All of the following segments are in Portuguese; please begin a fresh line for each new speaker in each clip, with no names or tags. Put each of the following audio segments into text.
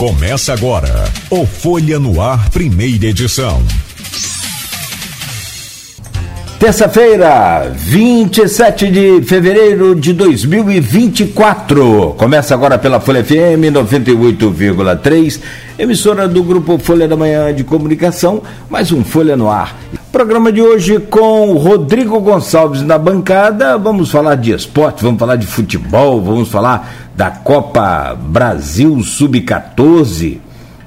Começa agora o Folha no Ar, primeira edição.
Terça-feira, 27 de fevereiro de 2024. Começa agora pela Folha FM 98,3, emissora do grupo Folha da Manhã de Comunicação, mais um Folha no Ar. Programa de hoje com Rodrigo Gonçalves na bancada. Vamos falar de esporte, vamos falar de futebol, vamos falar da Copa Brasil Sub-14,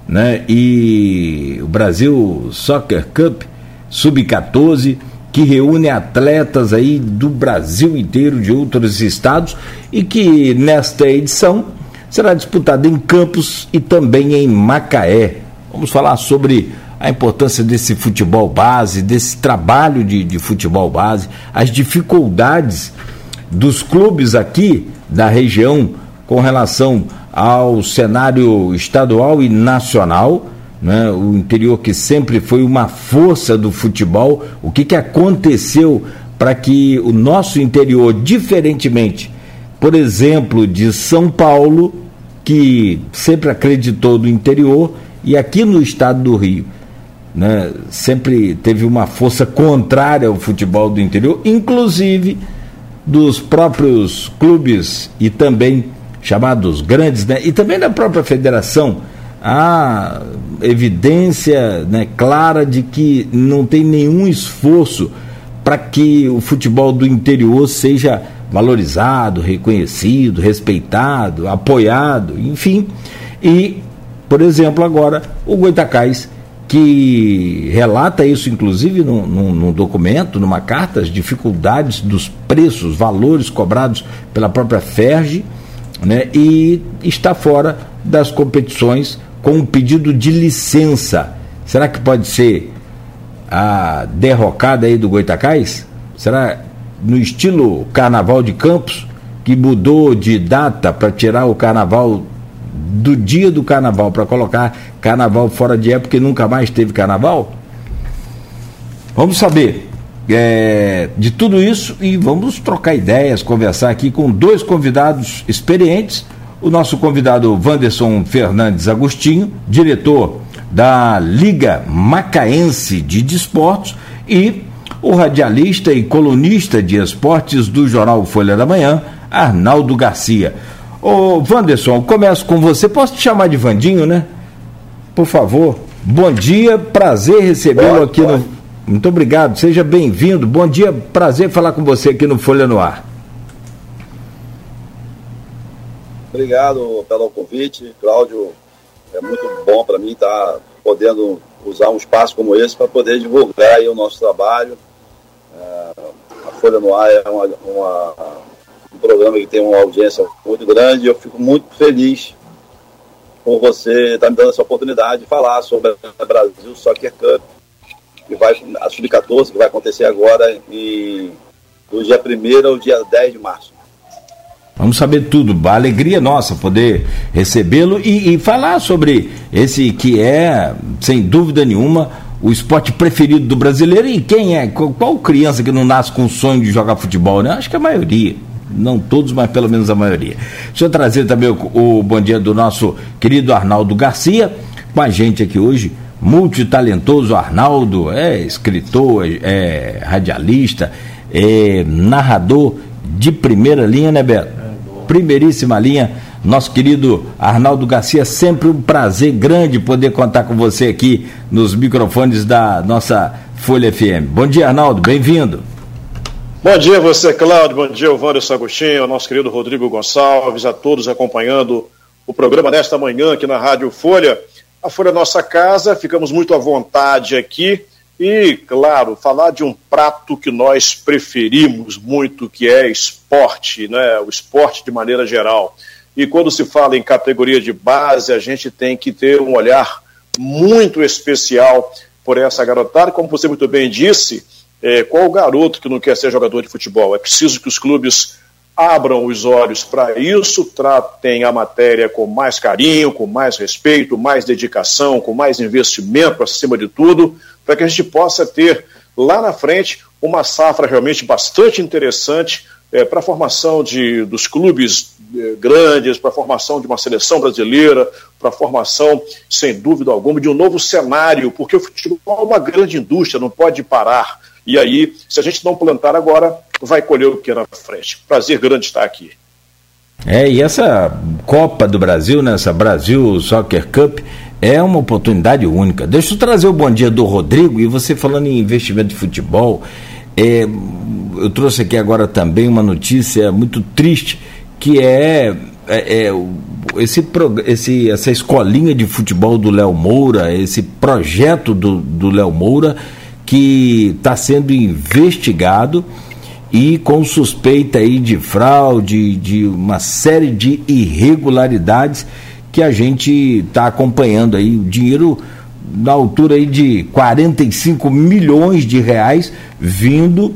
né? E o Brasil Soccer Cup Sub-14 que reúne atletas aí do Brasil inteiro, de outros estados, e que nesta edição será disputada em Campos e também em Macaé. Vamos falar sobre a importância desse futebol base, desse trabalho de, de futebol base, as dificuldades dos clubes aqui da região com relação ao cenário estadual e nacional, né? o interior que sempre foi uma força do futebol, o que, que aconteceu para que o nosso interior, diferentemente, por exemplo, de São Paulo, que sempre acreditou no interior, e aqui no estado do Rio, né, sempre teve uma força contrária ao futebol do interior, inclusive dos próprios clubes e também chamados grandes, né, e também da própria federação, há evidência né, clara de que não tem nenhum esforço para que o futebol do interior seja valorizado, reconhecido, respeitado, apoiado, enfim. E, por exemplo, agora o Goitacás que relata isso, inclusive, num, num, num, documento, numa carta, as dificuldades dos preços, valores cobrados pela própria Ferge, né, e está fora das competições com um pedido de licença. Será que pode ser a derrocada aí do Goitacás? Será no estilo Carnaval de Campos, que mudou de data para tirar o carnaval do dia do carnaval para colocar carnaval fora de época e nunca mais teve carnaval? Vamos saber é, de tudo isso e vamos trocar ideias, conversar aqui com dois convidados experientes. O nosso convidado Wanderson Fernandes Agostinho, diretor da Liga Macaense de Desportos, e o radialista e colunista de esportes do jornal Folha da Manhã, Arnaldo Garcia. Ô, Wanderson, começo com você. Posso te chamar de Vandinho, né? Por favor. Bom dia, prazer recebê-lo aqui pode. no. Muito obrigado, seja bem-vindo. Bom dia, prazer falar com você aqui no Folha no Ar.
Obrigado pelo convite, Cláudio. É muito bom para mim estar tá podendo usar um espaço como esse para poder divulgar o nosso trabalho. É, a Folha no Ar é uma, uma um programa que tem uma audiência muito grande. Eu fico muito feliz por você estar me dando essa oportunidade de falar sobre a Brasil Soccer Cup, que vai, a Sub-14, que vai acontecer agora em, do dia 1 ao dia 10 de março.
Vamos saber tudo. A alegria nossa poder recebê-lo e, e, falar sobre esse que é, sem dúvida nenhuma, o esporte preferido do brasileiro. E quem é? Qual criança que não nasce com o sonho de jogar futebol? Né? Acho que a maioria não todos, mas pelo menos a maioria. Deixa eu trazer também o, o bom dia do nosso querido Arnaldo Garcia, com a gente aqui hoje, multitalentoso Arnaldo, é escritor, é, é radialista, é narrador de primeira linha, né, Beto? Primeiríssima linha, nosso querido Arnaldo Garcia, sempre um prazer grande poder contar com você aqui nos microfones da nossa Folha FM. Bom dia, Arnaldo, bem-vindo.
Bom dia você, Cláudio. Bom dia, o Wanderson Agostinho, ao nosso querido Rodrigo Gonçalves, a todos acompanhando o programa desta manhã aqui na Rádio Folha. A Folha é nossa casa, ficamos muito à vontade aqui e, claro, falar de um prato que nós preferimos muito, que é esporte, né? o esporte de maneira geral. E quando se fala em categoria de base, a gente tem que ter um olhar muito especial por essa garotada, como você muito bem disse é, qual o garoto que não quer ser jogador de futebol? É preciso que os clubes abram os olhos para isso, tratem a matéria com mais carinho, com mais respeito, mais dedicação, com mais investimento acima de tudo, para que a gente possa ter lá na frente uma safra realmente bastante interessante é, para a formação de, dos clubes é, grandes, para a formação de uma seleção brasileira, para a formação, sem dúvida alguma, de um novo cenário, porque o futebol é uma grande indústria, não pode parar. E aí, se a gente não plantar agora, vai colher o que na frente. Prazer grande estar aqui.
É, e essa Copa do Brasil, né, essa Brasil Soccer Cup, é uma oportunidade única. Deixa eu trazer o bom dia do Rodrigo e você falando em investimento de futebol. É, eu trouxe aqui agora também uma notícia muito triste que é, é, é esse, esse, essa escolinha de futebol do Léo Moura, esse projeto do Léo Moura que está sendo investigado e com suspeita aí de fraude, de uma série de irregularidades que a gente está acompanhando aí. O dinheiro na altura aí de 45 milhões de reais vindo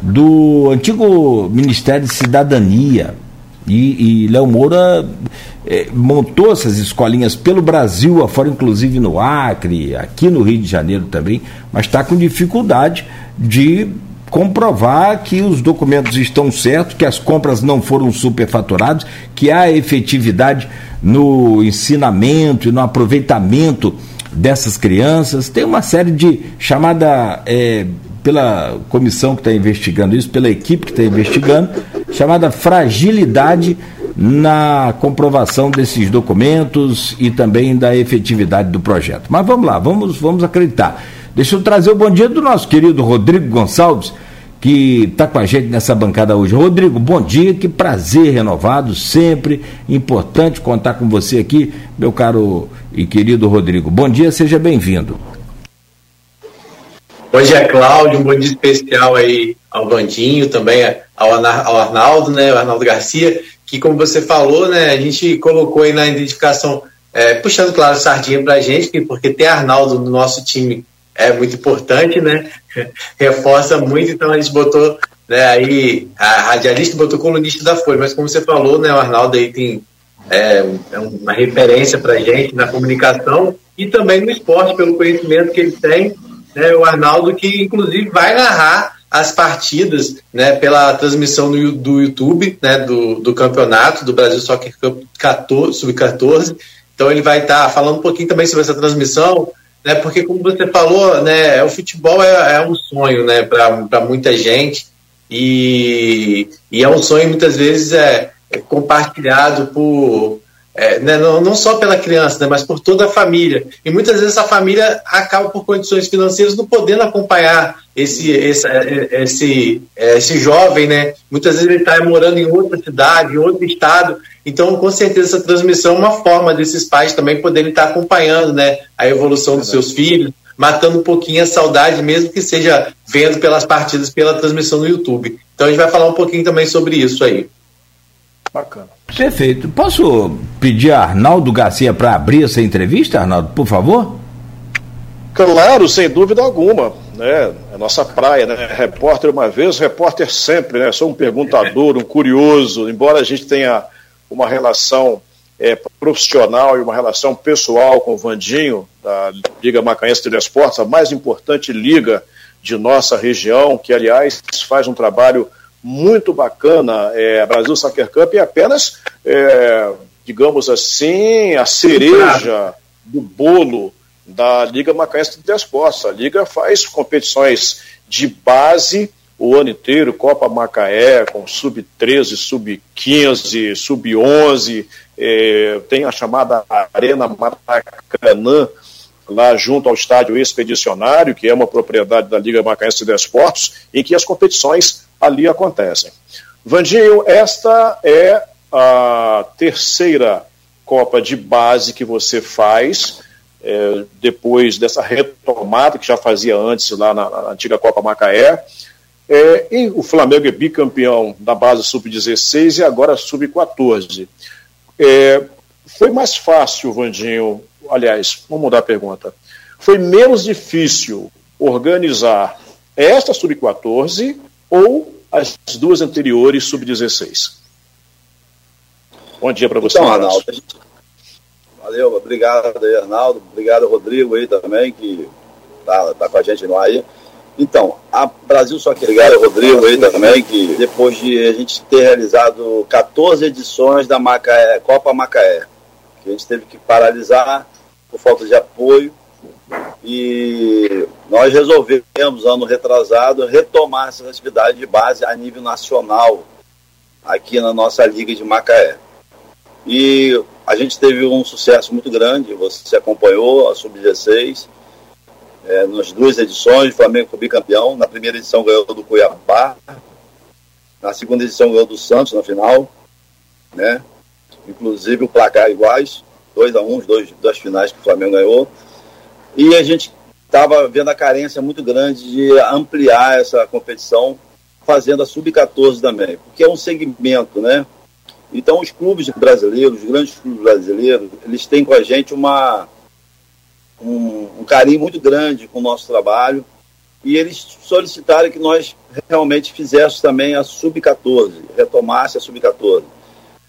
do antigo Ministério de Cidadania. E, e Léo Moura é, montou essas escolinhas pelo Brasil afora, inclusive no Acre, aqui no Rio de Janeiro também, mas está com dificuldade de comprovar que os documentos estão certos, que as compras não foram superfaturadas, que há efetividade no ensinamento e no aproveitamento dessas crianças. Tem uma série de chamada é, pela comissão que está investigando isso, pela equipe que está investigando, chamada fragilidade na comprovação desses documentos e também da efetividade do projeto. Mas vamos lá, vamos, vamos acreditar. Deixa eu trazer o bom dia do nosso querido Rodrigo Gonçalves, que está com a gente nessa bancada hoje. Rodrigo, bom dia, que prazer renovado, sempre importante contar com você aqui, meu caro e querido Rodrigo. Bom dia, seja bem-vindo.
Bom dia, Cláudio, um bom dia especial aí ao Vandinho, também ao, Arnaldo, né, o Arnaldo Garcia, que como você falou, né, a gente colocou aí na identificação, é, puxando, claro, sardinha para a gente, porque ter Arnaldo no nosso time é muito importante, né? Reforça muito, então a gente botou, né, aí a radialista botou colunista da Folha, mas como você falou, né, o Arnaldo aí tem é, é uma referência para a gente na comunicação e também no esporte, pelo conhecimento que ele tem, né, o Arnaldo que inclusive vai narrar as partidas né, pela transmissão do, do YouTube né, do, do campeonato do Brasil Soccer Cup Sub-14. Então ele vai estar tá falando um pouquinho também sobre essa transmissão, né? Porque como você falou, né, o futebol é, é um sonho, né, para muita gente e, e é um sonho muitas vezes é, é compartilhado por é, né, não, não, só pela criança, né, mas por toda a família. E muitas vezes a família acaba, por condições financeiras, não podendo acompanhar esse, esse, esse, esse jovem. Né? Muitas vezes ele está morando em outra cidade, em outro estado. Então, com certeza, essa transmissão é uma forma desses pais também poderem estar acompanhando né, a evolução dos seus filhos, matando um pouquinho a saudade, mesmo que seja vendo pelas partidas, pela transmissão no YouTube. Então, a gente vai falar um pouquinho também sobre isso aí.
Bacana. Perfeito. Posso pedir a Arnaldo Garcia para abrir essa entrevista, Arnaldo, por favor?
Claro, sem dúvida alguma. Né? É nossa praia, né? Repórter uma vez, repórter sempre, né? Sou um perguntador, um curioso, embora a gente tenha uma relação é, profissional e uma relação pessoal com o Vandinho, da Liga Macaense de Esportes, a mais importante liga de nossa região, que, aliás, faz um trabalho muito bacana. É, Brasil Soccer Cup é apenas, é, digamos assim, a cereja do bolo da Liga Macaense de Esportes. A Liga faz competições de base o ano inteiro, Copa Macaé, com sub-13, sub-15, sub-11, é, tem a chamada Arena Maracanã, lá junto ao estádio expedicionário, que é uma propriedade da Liga Macaense de Esportes, em que as competições ali acontecem. Vandinho, esta é a terceira Copa de base que você faz, é, depois dessa retomada que já fazia antes lá na, na antiga Copa Macaé. É, e o Flamengo é bicampeão da base sub-16 e agora sub-14. É, foi mais fácil, Vandinho, aliás, vamos mudar a pergunta. Foi menos difícil organizar esta sub-14 ou as duas anteriores sub-16? Bom dia para você.
Então, Arnaldo. Valeu, obrigado Arnaldo. Obrigado, Rodrigo aí também, que tá, tá com a gente no aí. Então, a, Brasil Só que Ligado, Rodrigo aí também, que depois de a gente ter realizado 14 edições da Macaé, Copa Macaé, que a gente teve que paralisar por falta de apoio, e nós resolvemos, ano retrasado, retomar essa atividade de base a nível nacional, aqui na nossa Liga de Macaé. E a gente teve um sucesso muito grande, você acompanhou a Sub-16, é, nas duas edições, o Flamengo foi bicampeão. Na primeira edição ganhou do Cuiabá, na segunda edição ganhou do Santos na final, né? Inclusive o placar iguais, 2 a 1 um, os dois das finais que o Flamengo ganhou. E a gente estava vendo a carência muito grande de ampliar essa competição, fazendo a sub-14 também, porque é um segmento, né? Então os clubes brasileiros, os grandes clubes brasileiros, eles têm com a gente uma um, um carinho muito grande com o nosso trabalho e eles solicitaram que nós realmente fizéssemos também a Sub-14, retomasse a Sub-14.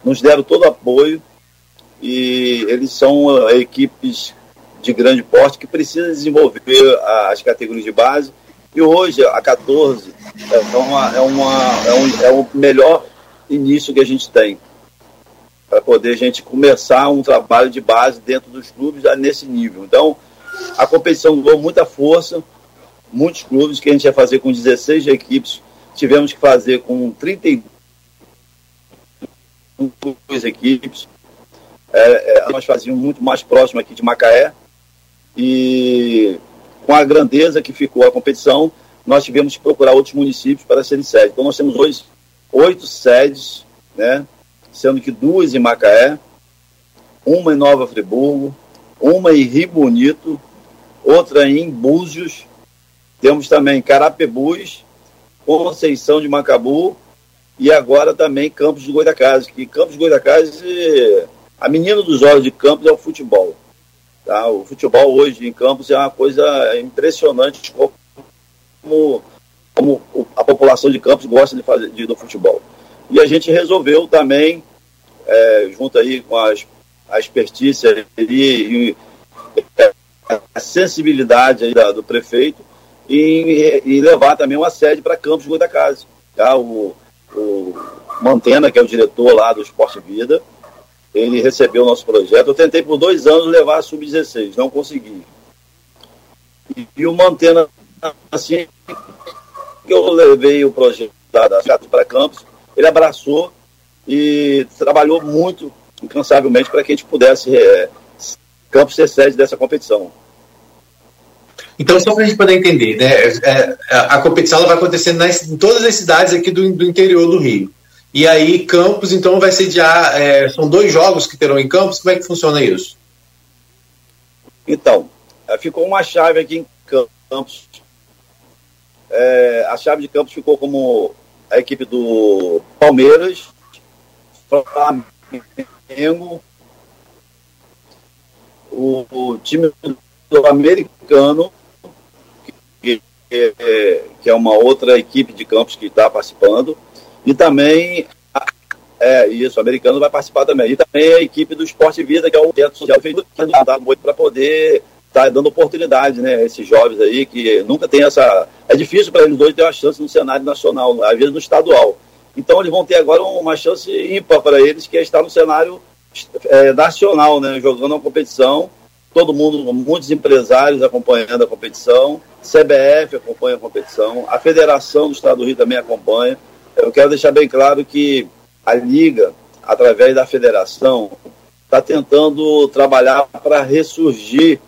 Nos deram todo apoio e eles são uh, equipes de grande porte que precisam desenvolver as categorias de base. E hoje a 14 é, uma, é, uma, é, um, é o melhor início que a gente tem para poder a gente começar um trabalho de base dentro dos clubes já nesse nível. Então, a competição ganhou muita força, muitos clubes que a gente ia fazer com 16 equipes, tivemos que fazer com 32 equipes. É, é, nós fazíamos muito mais próximo aqui de Macaé e com a grandeza que ficou a competição, nós tivemos que procurar outros municípios para serem sede. Então nós temos hoje oito sedes, né? Sendo que duas em Macaé, uma em Nova Friburgo, uma em Rio Bonito, outra em Búzios, temos também Carapebus, Conceição de Macabu e agora também Campos de Goitacazes, que Campos de Goitacazes, a menina dos olhos de Campos é o futebol. Tá? O futebol hoje em Campos é uma coisa impressionante como, como a população de Campos gosta de fazer de, do futebol. E a gente resolveu também, é, junto aí com as, a expertise e, e a sensibilidade da, do prefeito, e, levar também uma sede para Campos Goitacazes. Tá? O, o Mantena, que é o diretor lá do Esporte Vida, ele recebeu o nosso projeto. Eu tentei por dois anos levar a Sub-16, não consegui. E, e, o Mantena, assim, que eu levei o projeto da, da para Campos, ele abraçou e trabalhou muito, incansavelmente, para que a gente pudesse é, Campos ser sede dessa competição.
Então, só para a gente poder entender, né, é, é, a competição vai acontecer nas, em todas as cidades aqui do, do, interior do Rio. E aí, Campos, então, vai sediar. É, são dois jogos que terão em Campos. Como é que funciona isso?
Então, é, ficou uma chave aqui em Campos. É, a chave de Campos ficou como a equipe do Palmeiras, Flamengo, o, o time do americano, que, que, que, é uma outra equipe de campos que está participando, e também é isso, o americano vai participar também. E também a equipe do Esporte Vida, que é o centro social feito para poder tá dando oportunidade, né? Esses jovens aí que nunca tem essa. É difícil para eles dois ter uma chance no cenário nacional, às vezes no estadual. Então eles vão ter agora uma chance ímpar para eles, que é estar no cenário é, nacional, né? Jogando uma competição todo mundo, muitos empresários acompanhando a competição, CBF acompanha a competição, a Federação do Estado do Rio também acompanha. Eu quero deixar bem claro que a Liga, através da Federação, está tentando trabalhar para ressurgir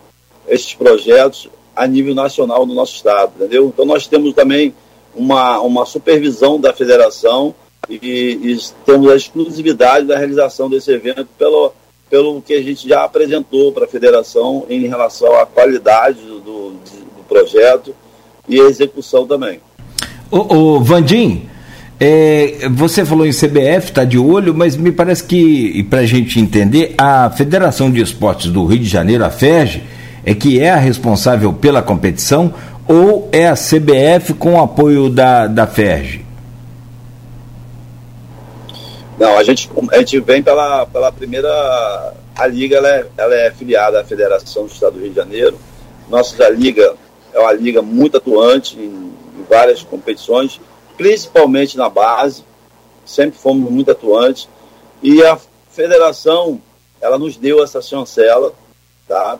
esses projetos a nível nacional no nosso estado, entendeu? Então nós temos também uma, uma supervisão da federação e, e temos a exclusividade da realização desse evento pelo, pelo que a gente já apresentou para a federação em relação à qualidade do, do, do projeto e a execução também.
O, o Vandim, é, você falou em CBF, está de olho, mas me parece que, para a gente entender, a Federação de Esportes do Rio de Janeiro, a FERJ, é que é a responsável pela competição ou é a CBF com o apoio da, da FERJ?
Não, a gente, a gente vem pela, pela primeira. A Liga ela é, ela é filiada à Federação do Estado do Rio de Janeiro. Nossa Liga é uma liga muito atuante em, em várias competições, principalmente na base, sempre fomos muito atuantes, e a federação, ela nos deu essa chancela, tá?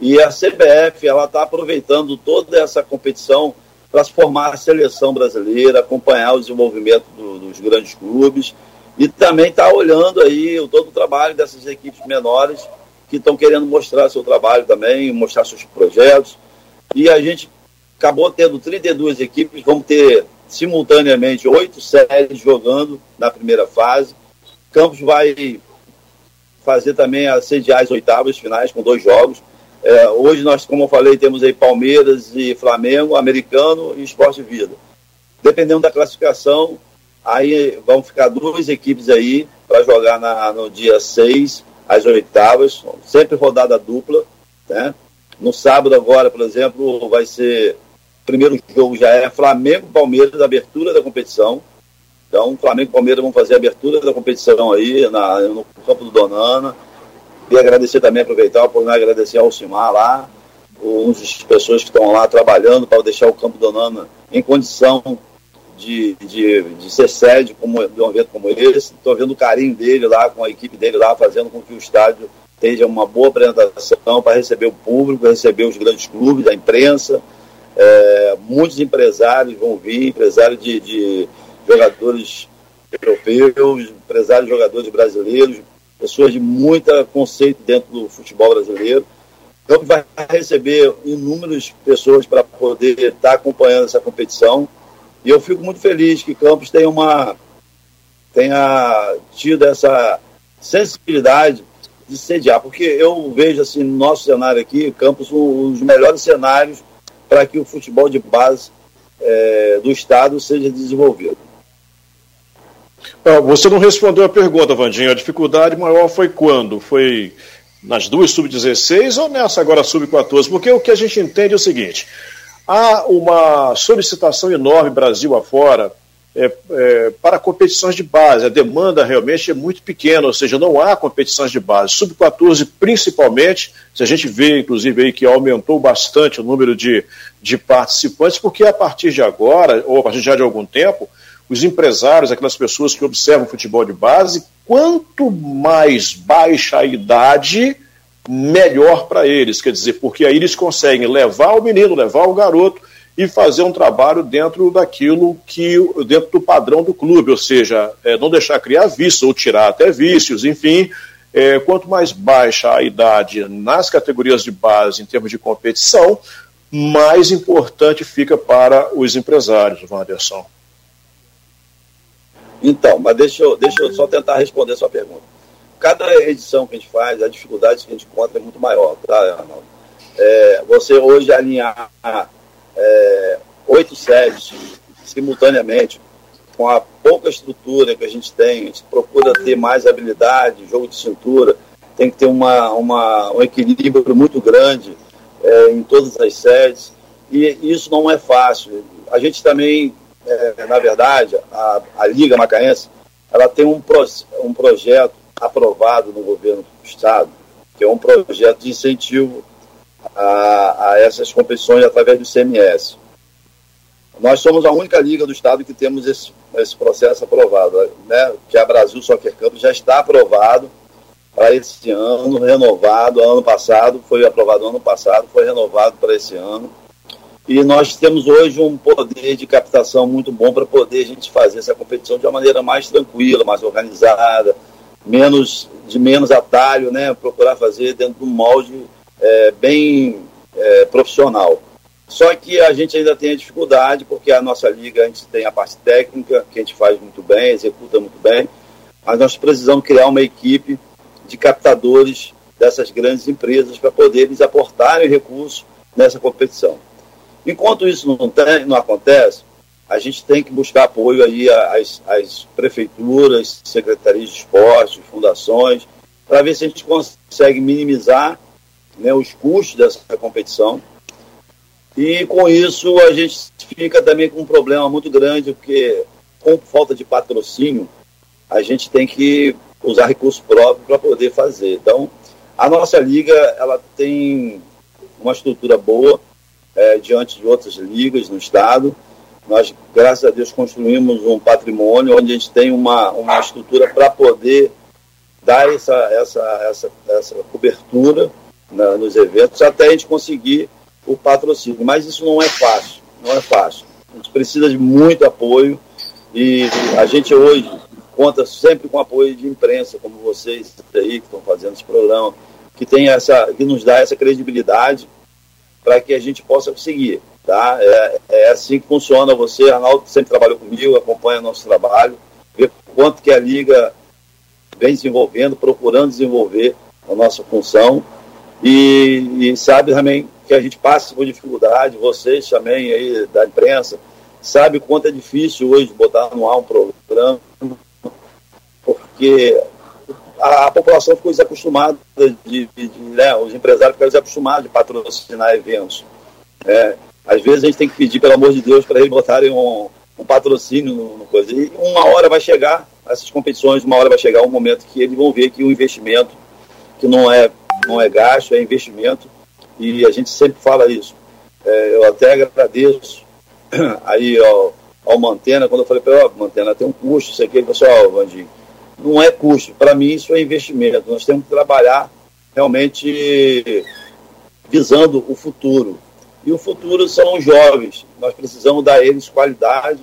E a CBF, ela está aproveitando toda essa competição para formar a seleção brasileira, acompanhar o desenvolvimento do, dos grandes clubes e também está olhando aí todo o trabalho dessas equipes menores que estão querendo mostrar seu trabalho também, mostrar seus projetos. E a gente acabou tendo 32 equipes, vamos ter simultaneamente oito séries jogando na primeira fase. Campos vai fazer também a sediar as oitavas finais com dois jogos. É, hoje nós, como eu falei, temos aí Palmeiras e Flamengo, Americano e Esporte Vida. Dependendo da classificação, aí vão ficar duas equipes aí para jogar na, no dia 6, às oitavas, sempre rodada dupla. Né? No sábado agora, por exemplo, vai ser. O primeiro jogo já é Flamengo Palmeiras, abertura da competição. Então, Flamengo e Palmeiras vão fazer a abertura da competição aí na, no campo do Donana. E agradecer também, aproveitar por agradecer ao Alcimar lá, das pessoas que estão lá trabalhando para deixar o campo do Donana em condição de, de, de ser sede como, de um evento como esse. Estou vendo o carinho dele lá, com a equipe dele lá, fazendo com que o estádio tenha uma boa apresentação para receber o público, receber os grandes clubes, a imprensa. É, muitos empresários vão vir, empresários de, de jogadores europeus, empresários de jogadores brasileiros, pessoas de muito conceito dentro do futebol brasileiro. Então, vai receber inúmeras pessoas para poder estar acompanhando essa competição. E eu fico muito feliz que Campos tenha, uma, tenha tido essa sensibilidade de sediar, porque eu vejo assim no nosso cenário aqui, Campos, um dos melhores cenários para que o futebol de base é, do Estado seja desenvolvido.
Ah, você não respondeu a pergunta, Vandinho. A dificuldade maior foi quando? Foi nas duas sub-16 ou nessa agora sub-14? Porque o que a gente entende é o seguinte: há uma solicitação enorme Brasil afora é, é, para competições de base. A demanda realmente é muito pequena, ou seja, não há competições de base. Sub-14, principalmente, se a gente vê, inclusive, aí que aumentou bastante o número de, de participantes, porque a partir de agora, ou a partir já de algum tempo, os empresários, aquelas pessoas que observam futebol de base, quanto mais baixa a idade, melhor para eles. Quer dizer, porque aí eles conseguem levar o menino, levar o garoto e fazer um trabalho dentro daquilo que, dentro do padrão do clube, ou seja, é, não deixar criar vícios ou tirar até vícios, enfim. É, quanto mais baixa a idade nas categorias de base em termos de competição, mais importante fica para os empresários, Wanderson.
Então, mas deixa eu, deixa eu só tentar responder a sua pergunta. Cada edição que a gente faz, a dificuldade que a gente encontra é muito maior, tá, Arnaldo? É, você hoje alinhar é, oito sedes simultaneamente, com a pouca estrutura que a gente tem, a gente procura ter mais habilidade, jogo de cintura, tem que ter uma, uma, um equilíbrio muito grande é, em todas as sedes, e isso não é fácil. A gente também é, na verdade, a, a Liga Macaense, ela tem um, pro, um projeto aprovado no governo do Estado, que é um projeto de incentivo a, a essas competições através do CMS. Nós somos a única liga do Estado que temos esse, esse processo aprovado, né? que a Brasil Soccer Camp já está aprovado para esse ano, renovado, ano passado, foi aprovado ano passado, foi renovado para esse ano. E nós temos hoje um poder de captação muito bom para poder a gente fazer essa competição de uma maneira mais tranquila, mais organizada, menos de menos atalho, né? Procurar fazer dentro de um molde é, bem é, profissional. Só que a gente ainda tem a dificuldade, porque a nossa liga, a gente tem a parte técnica, que a gente faz muito bem, executa muito bem, mas nós precisamos criar uma equipe de captadores dessas grandes empresas para poder eles aportarem recursos nessa competição. Enquanto isso não, tem, não acontece, a gente tem que buscar apoio aí às, às prefeituras, secretarias de esporte, fundações, para ver se a gente consegue minimizar né, os custos dessa competição. E com isso a gente fica também com um problema muito grande, porque com falta de patrocínio, a gente tem que usar recursos próprios para poder fazer. Então, a nossa liga ela tem uma estrutura boa, é, diante de outras ligas no estado. nós, graças a Deus, construímos um patrimônio onde a gente tem uma, uma estrutura para poder dar essa, essa, essa, essa cobertura na, nos eventos até a gente conseguir o patrocínio. Mas isso não é fácil, não é fácil. A gente precisa de muito apoio e a gente hoje conta sempre com apoio de imprensa, como vocês aí que estão fazendo esse programa, que tem essa, que nos dá essa credibilidade para que a gente possa conseguir. Tá? É, é assim que funciona. Você, Arnaldo, sempre trabalhou comigo, acompanha nosso trabalho, vê quanto que a Liga vem desenvolvendo, procurando desenvolver a nossa função e, e sabe também que a gente passa por dificuldade, vocês também aí da imprensa, sabe quanto é difícil hoje botar no ar um programa, porque a, população ficou desacostumada, de, de, de né, os empresários ficaram desacostumados de patrocinar eventos. É, às vezes a gente tem que pedir, pelo amor de Deus, para eles botarem um, um patrocínio no, no, coisa. E uma hora vai chegar, essas competições, uma hora vai chegar um momento que eles vão ver que o investimento, que não é, não é gasto, é investimento, e a gente sempre fala isso. É, eu até agradeço aí ao, ao Mantena, quando eu falei para ele, Mantena, tem um custo, isso aqui, ele falou assim, Vandinho, não é custo, para mim isso é investimento. Nós temos que trabalhar realmente visando o futuro. E o futuro são os jovens. Nós precisamos dar a eles qualidade,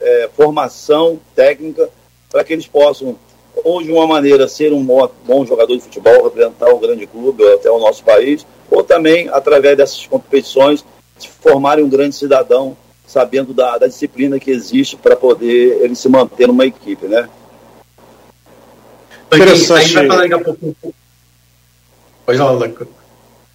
é, formação técnica, para que eles possam, ou de uma maneira, ser um bom, bom jogador de futebol, representar um grande clube ou até o nosso país, ou também, através dessas competições, se formarem um grande cidadão, sabendo da, da disciplina que existe para poder ele se manter numa equipe, né?
Interessante. vai falar daqui a pouco. Pois não,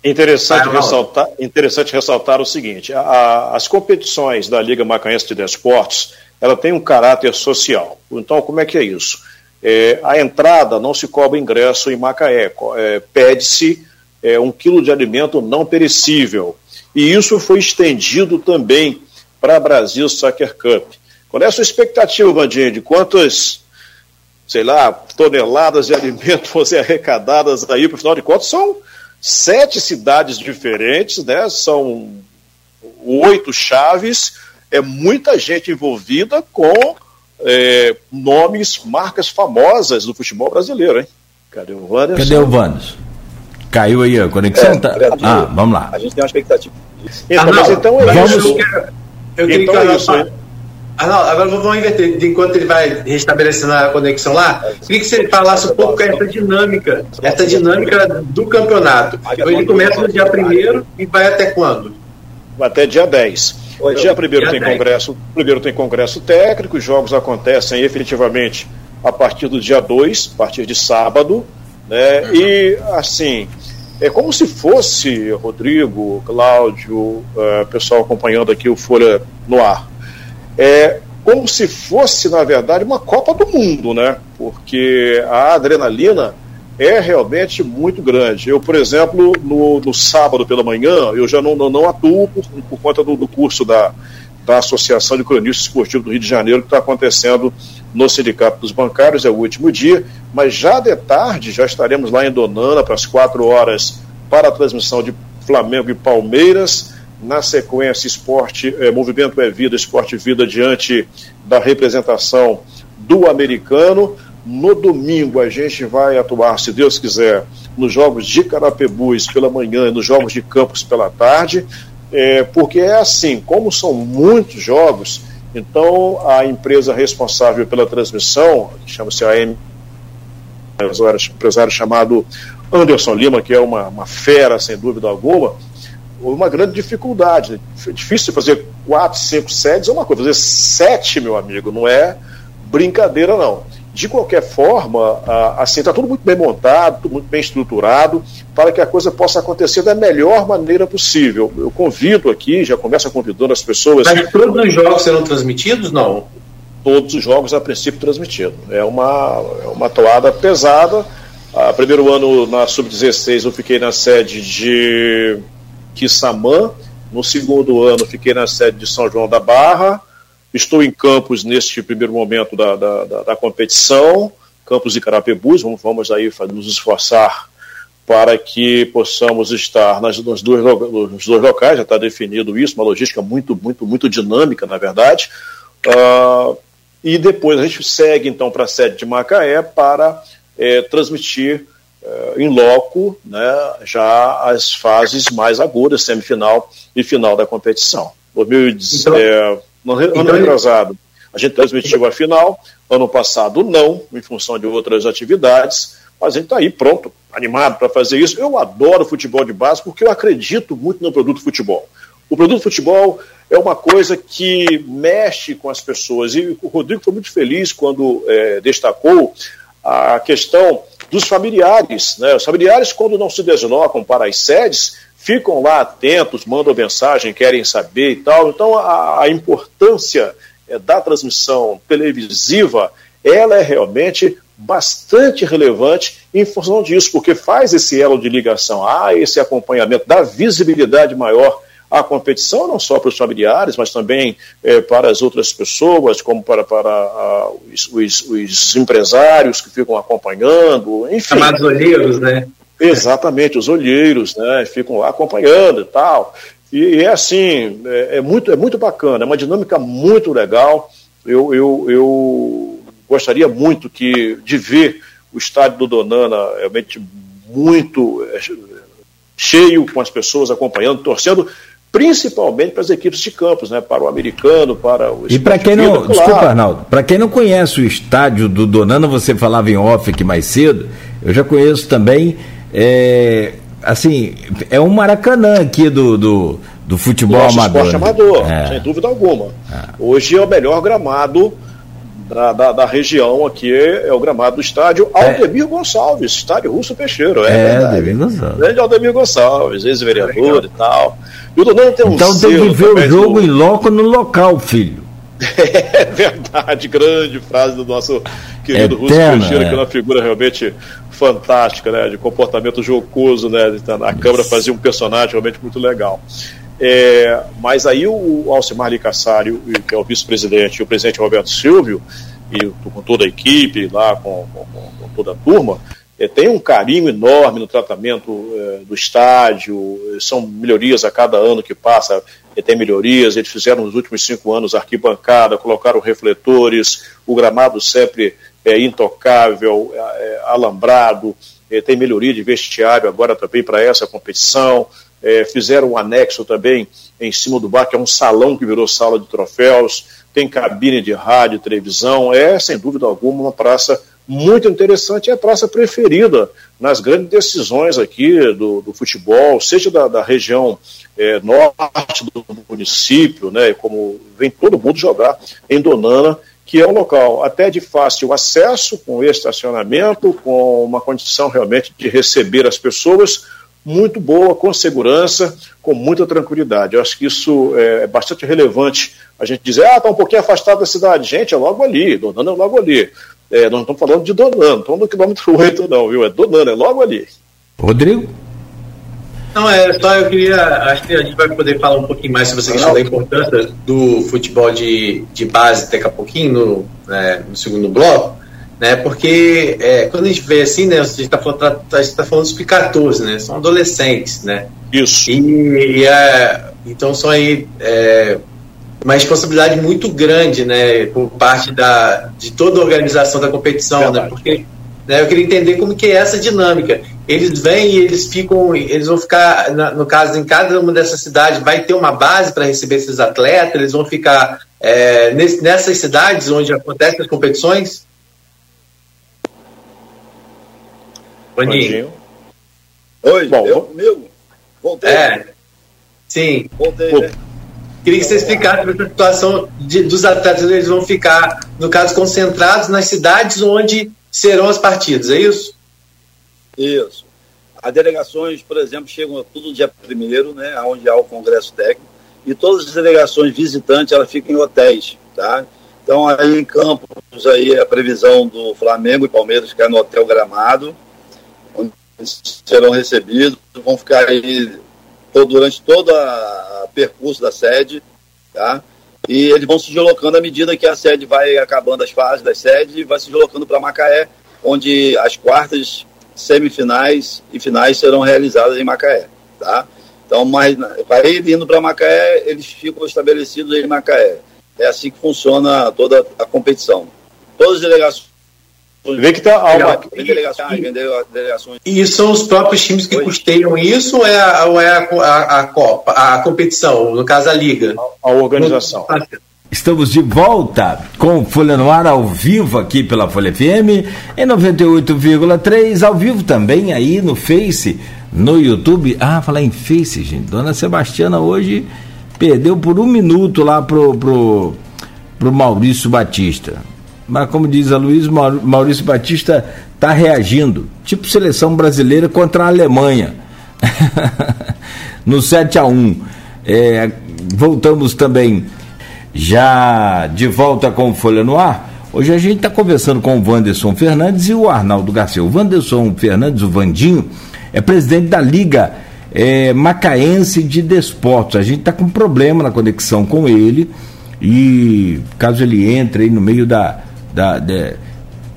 Interessante, ressaltar, interessante ressaltar o seguinte: a, a, as competições da Liga Macanhense de Desportos ela tem um caráter social. Então, como é que é isso? É, a entrada não se cobra ingresso em Macaé, é, pede-se é, um quilo de alimento não perecível. E isso foi estendido também para a Brasil Soccer Cup. Qual é a sua expectativa, Vandinho, de quantas sei lá, toneladas de alimento ser arrecadadas aí, por final de contas, são sete cidades diferentes, né? São oito chaves, é muita gente envolvida com é, nomes, marcas famosas do futebol brasileiro, hein?
Cadê o Wanderson? Cadê o Wanderson? Caiu aí a conexão? É, tá... Ah, vamos lá.
A gente tem uma expectativa.
Então, ah, mas então é
vamos... isso. Eu queria, então é isso, Arnaldo, agora vamos inverter. Enquanto ele vai restabelecendo a conexão lá, queria que você falasse um pouco essa dinâmica, essa dinâmica do campeonato. Ele começa no dia 1 e vai até quando?
Até dia 10. Dia 1 tem 10. congresso, primeiro tem congresso técnico, os jogos acontecem efetivamente a partir do dia 2, a partir de sábado, né? Uhum. E assim, é como se fosse Rodrigo, Cláudio, uh, pessoal acompanhando aqui o Folha no ar é como se fosse, na verdade, uma Copa do Mundo, né? Porque a adrenalina é realmente muito grande. Eu, por exemplo, no, no sábado pela manhã, eu já não, não, não atuo por, por conta do, do, curso da, da Associação de Cronistas Esportivos do Rio de Janeiro, que está acontecendo no Sindicato dos Bancários, é o último dia, mas já de tarde já estaremos lá em Donana para as quatro horas para a transmissão de Flamengo e Palmeiras na sequência, esporte, é, movimento é vida, esporte vida diante da representação do americano. No domingo a gente vai atuar, se Deus quiser, nos jogos de Carapebus pela manhã e nos jogos de Campos pela tarde, é, porque é assim, como são muitos jogos, então a empresa responsável pela transmissão, chama-se AM, empresário chamado Anderson Lima, que é uma, uma fera sem dúvida alguma, uma grande dificuldade. É difícil fazer quatro, cinco sedes é uma coisa, fazer sete, meu amigo, não é brincadeira, não. De qualquer forma, assim, está tudo muito bem montado, tudo muito bem estruturado, para que a coisa possa acontecer da melhor maneira possível. Eu convido aqui, já começa convidando as pessoas.
Mas todos os jogos serão transmitidos, não?
Todos os jogos, a princípio, transmitidos. É uma, é uma toada pesada. Ah, primeiro ano na Sub-16 eu fiquei na sede de Quissamã. No segundo ano, fiquei na sede de São João da Barra. Estou em Campos neste primeiro momento da, da, da, da competição, Campos e Carapebus. Vamos, vamos aí nos esforçar para que possamos estar nas, nos, dois, nos dois locais, já está definido isso, uma logística muito, muito, muito dinâmica, na verdade. Uh, e depois a gente segue então para a sede de Macaé para é, transmitir em é, loco né, já as fases mais agudas, semifinal e final da competição. 2010, então, é, no ano então, retrasado, a gente transmitiu a final, ano passado não, em função de outras atividades, mas a gente está aí pronto, animado para fazer isso. Eu adoro futebol de base porque eu acredito muito no produto futebol. O produto futebol é uma coisa que mexe com as pessoas. E o Rodrigo foi muito feliz quando é, destacou a questão dos familiares. Né? Os familiares, quando não se deslocam para as sedes, ficam lá atentos, mandam mensagem, querem saber e tal. Então, a, a importância é, da transmissão televisiva, ela é realmente bastante relevante em função disso, porque faz esse elo de ligação, há esse acompanhamento, dá visibilidade maior à competição, não só para os familiares, mas também é, para as outras pessoas, como para, para a, os, os, os, empresários que ficam acompanhando, enfim.
Chamados olheiros, né?
Exatamente, os olheiros, né? Ficam lá acompanhando e tal. E, e é assim, é, é, muito, é muito bacana, é uma dinâmica muito legal. Eu, eu, eu gostaria muito que, de ver o estádio do Donana realmente muito é, cheio, com as pessoas acompanhando, torcendo, principalmente para as equipes de campos, né? para o americano, para o
E para quem não, claro. desculpa, Arnaldo, para quem não conhece o estádio do Donana, você falava em off aqui mais cedo, eu já conheço também, é, assim, é um Maracanã aqui do, do, do futebol Nosso amador.
Esporte né? amador, é. sem dúvida alguma. É. Hoje é o melhor gramado da, da, da, região aqui é o gramado do estádio é. Aldemir é. Gonçalves, estádio Russo Peixeiro. É, é Aldemir Gonçalves. Grande Aldemir Gonçalves, ex-vereador e tal.
E o tem um Então tem que ver o jogo do... em loco no local, filho.
É verdade, grande frase do nosso querido Russo Peixeiro, que é uma figura realmente fantástica, né? De comportamento jocoso, né? A Câmara fazia um personagem realmente muito legal. É, mas aí o Alcimar Licassário, que é o vice-presidente, e o presidente Roberto Silvio, e com toda a equipe lá, com, com, com toda a turma, é, tem um carinho enorme no tratamento é, do estádio, são melhorias a cada ano que passa, é, tem melhorias, eles fizeram nos últimos cinco anos arquibancada, colocaram refletores, o gramado sempre é intocável, é, alambrado, é, tem melhoria de vestiário agora também para essa competição, é, fizeram um anexo também em cima do bar, que é um salão que virou sala de troféus, tem cabine de rádio, televisão, é sem dúvida alguma uma praça muito interessante, é a praça preferida nas grandes decisões aqui do, do futebol, seja da, da região é, norte do município, né, como vem todo mundo jogar em Donana, que é um local. Até de fácil acesso, com estacionamento, com uma condição realmente de receber as pessoas, muito boa, com segurança, com muita tranquilidade. Eu acho que isso é, é bastante relevante. A gente dizer, ah, está um pouquinho afastado da cidade. Gente, é logo ali, Donana é logo ali. É, nós não estamos falando de Donana, não estamos no quilômetro 8, não, viu? É Donana, é logo ali.
Rodrigo?
Não, é só eu queria. Acho que a gente vai poder falar um pouquinho mais sobre essa questão da importância do futebol de, de base daqui a pouquinho, no, né, no segundo bloco né? Porque é, quando a gente vê assim, né? A gente está falando, tá, tá falando dos P14, né? São adolescentes, né?
Isso.
E, e então são aí é, uma responsabilidade muito grande, né? Por parte da, de toda a organização da competição, né? Verdade. né? Porque né, eu queria entender como que é essa dinâmica. Eles vêm e eles ficam, eles vão ficar, no caso, em cada uma dessas cidades, vai ter uma base para receber esses atletas, eles vão ficar é, nessas cidades onde acontecem as competições?
Vandinho. Oi, Bom, eu comigo? Voltei. É.
Sim.
Voltei, Pô. né?
Queria que você explicasse essa situação de, dos atletas, eles vão ficar, no caso, concentrados nas cidades onde serão as partidas, é isso?
Isso. As delegações, por exemplo, chegam tudo dia primeiro, né, onde há o congresso técnico, e todas as delegações visitantes, elas ficam em hotéis, tá? Então, aí em Campos, aí a previsão do Flamengo e Palmeiras ficar no Hotel Gramado, serão recebidos, vão ficar aí durante todo o percurso da sede, tá? E eles vão se deslocando à medida que a sede vai acabando as fases das sedes e vai se deslocando para Macaé, onde as quartas semifinais e finais serão realizadas em Macaé, tá? Então, mas para ele indo para Macaé, eles ficam estabelecidos em Macaé. É assim que funciona toda a competição. Todas as delegações
Vê que tá uma... delegações. E são os próprios times que custeiam isso ou é, a, ou é a, a, a, Copa, a competição, no caso a Liga?
A, a organização.
Estamos de volta com Folha no Ar ao vivo aqui pela Folha FM em 98,3, ao vivo também aí no Face, no YouTube. Ah, falar em Face, gente. Dona Sebastiana hoje perdeu por um minuto lá pro, pro, pro Maurício Batista mas como diz a Luiz, Maurício Batista está reagindo, tipo seleção brasileira contra a Alemanha, no 7 a 1 é, Voltamos também já de volta com Folha no Ar. Hoje a gente está conversando com o Wanderson Fernandes e o Arnaldo Garcia. O Wanderson Fernandes, o Vandinho, é presidente da Liga é, Macaense de Desportos. A gente está com problema na conexão com ele e caso ele entre aí no meio da, da, de,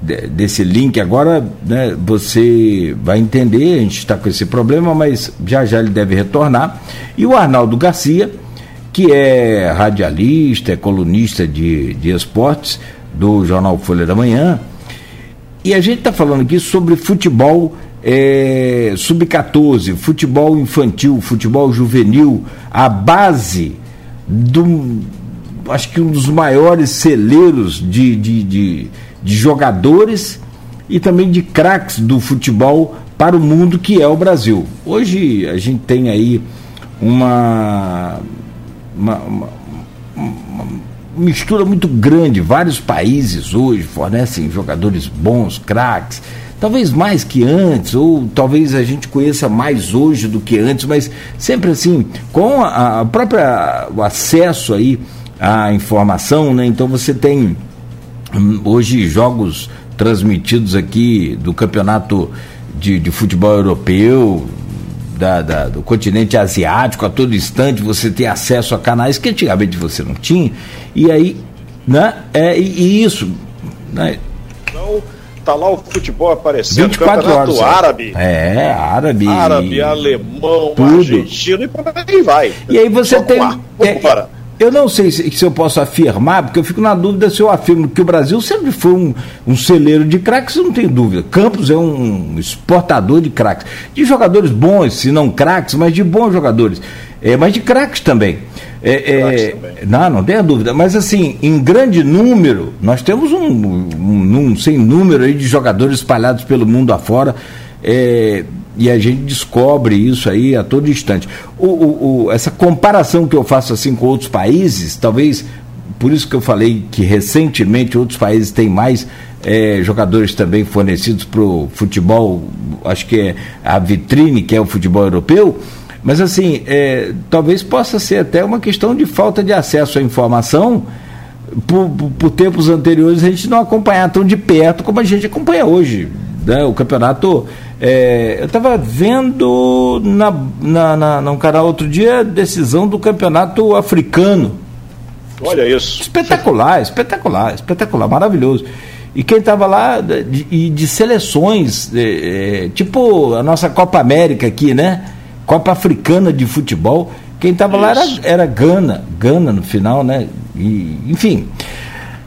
de, desse link agora, né, você vai entender, a gente está com esse problema, mas já já ele deve retornar. E o Arnaldo Garcia, que é radialista, é colunista de, de esportes do jornal Folha da Manhã, e a gente está falando aqui sobre futebol é, sub-14, futebol infantil, futebol juvenil, a base do acho que um dos maiores celeiros de, de, de, de jogadores e também de craques do futebol para o mundo que é o Brasil. Hoje a gente tem aí uma, uma, uma, uma mistura muito grande. Vários países hoje fornecem jogadores bons, craques, talvez mais que antes, ou talvez a gente conheça mais hoje do que antes, mas sempre assim, com a, a própria o acesso aí a informação, né? Então você tem hum, hoje jogos transmitidos aqui do campeonato de, de futebol europeu, da, da, do continente asiático, a todo instante você tem acesso a canais que antigamente você não tinha, e aí, né? É, e, e isso, né?
Então, tá lá o futebol aparecendo,
24 campeonato horas,
árabe.
É, árabe.
Árabe, alemão, tudo. argentino e por aí vai.
E aí você Só tem. É, eu não sei se, se, eu posso afirmar, porque eu fico na dúvida se eu afirmo que o Brasil sempre foi um, um celeiro de craques, eu não tenho dúvida. Campos é um exportador de craques. De jogadores bons, se não craques, mas de bons jogadores. É, mas de craques também. É, é, não, não tenha dúvida. Mas assim, em grande número, nós temos um, um, um sem número aí de jogadores espalhados pelo mundo afora. É, e a gente descobre isso aí a todo instante. O, o, o, essa comparação que eu faço assim com outros países, talvez por isso que eu falei que recentemente outros países têm mais é, jogadores também fornecidos para o futebol, acho que é a vitrine, que é o futebol europeu, mas assim, é, talvez possa ser até uma questão de falta de acesso à informação. Por, por, tempos anteriores a gente não acompanhar tão de perto como a gente acompanha hoje. Né? O campeonato é, eu estava vendo na, na, na, num canal outro dia a decisão do campeonato africano.
Olha isso.
Espetacular, espetacular, espetacular, maravilhoso. E quem estava lá de, de, seleções, é, tipo a nossa Copa América aqui, né? Copa Africana de Futebol. Quem estava lá era, era Gana, Gana no final, né? E, enfim.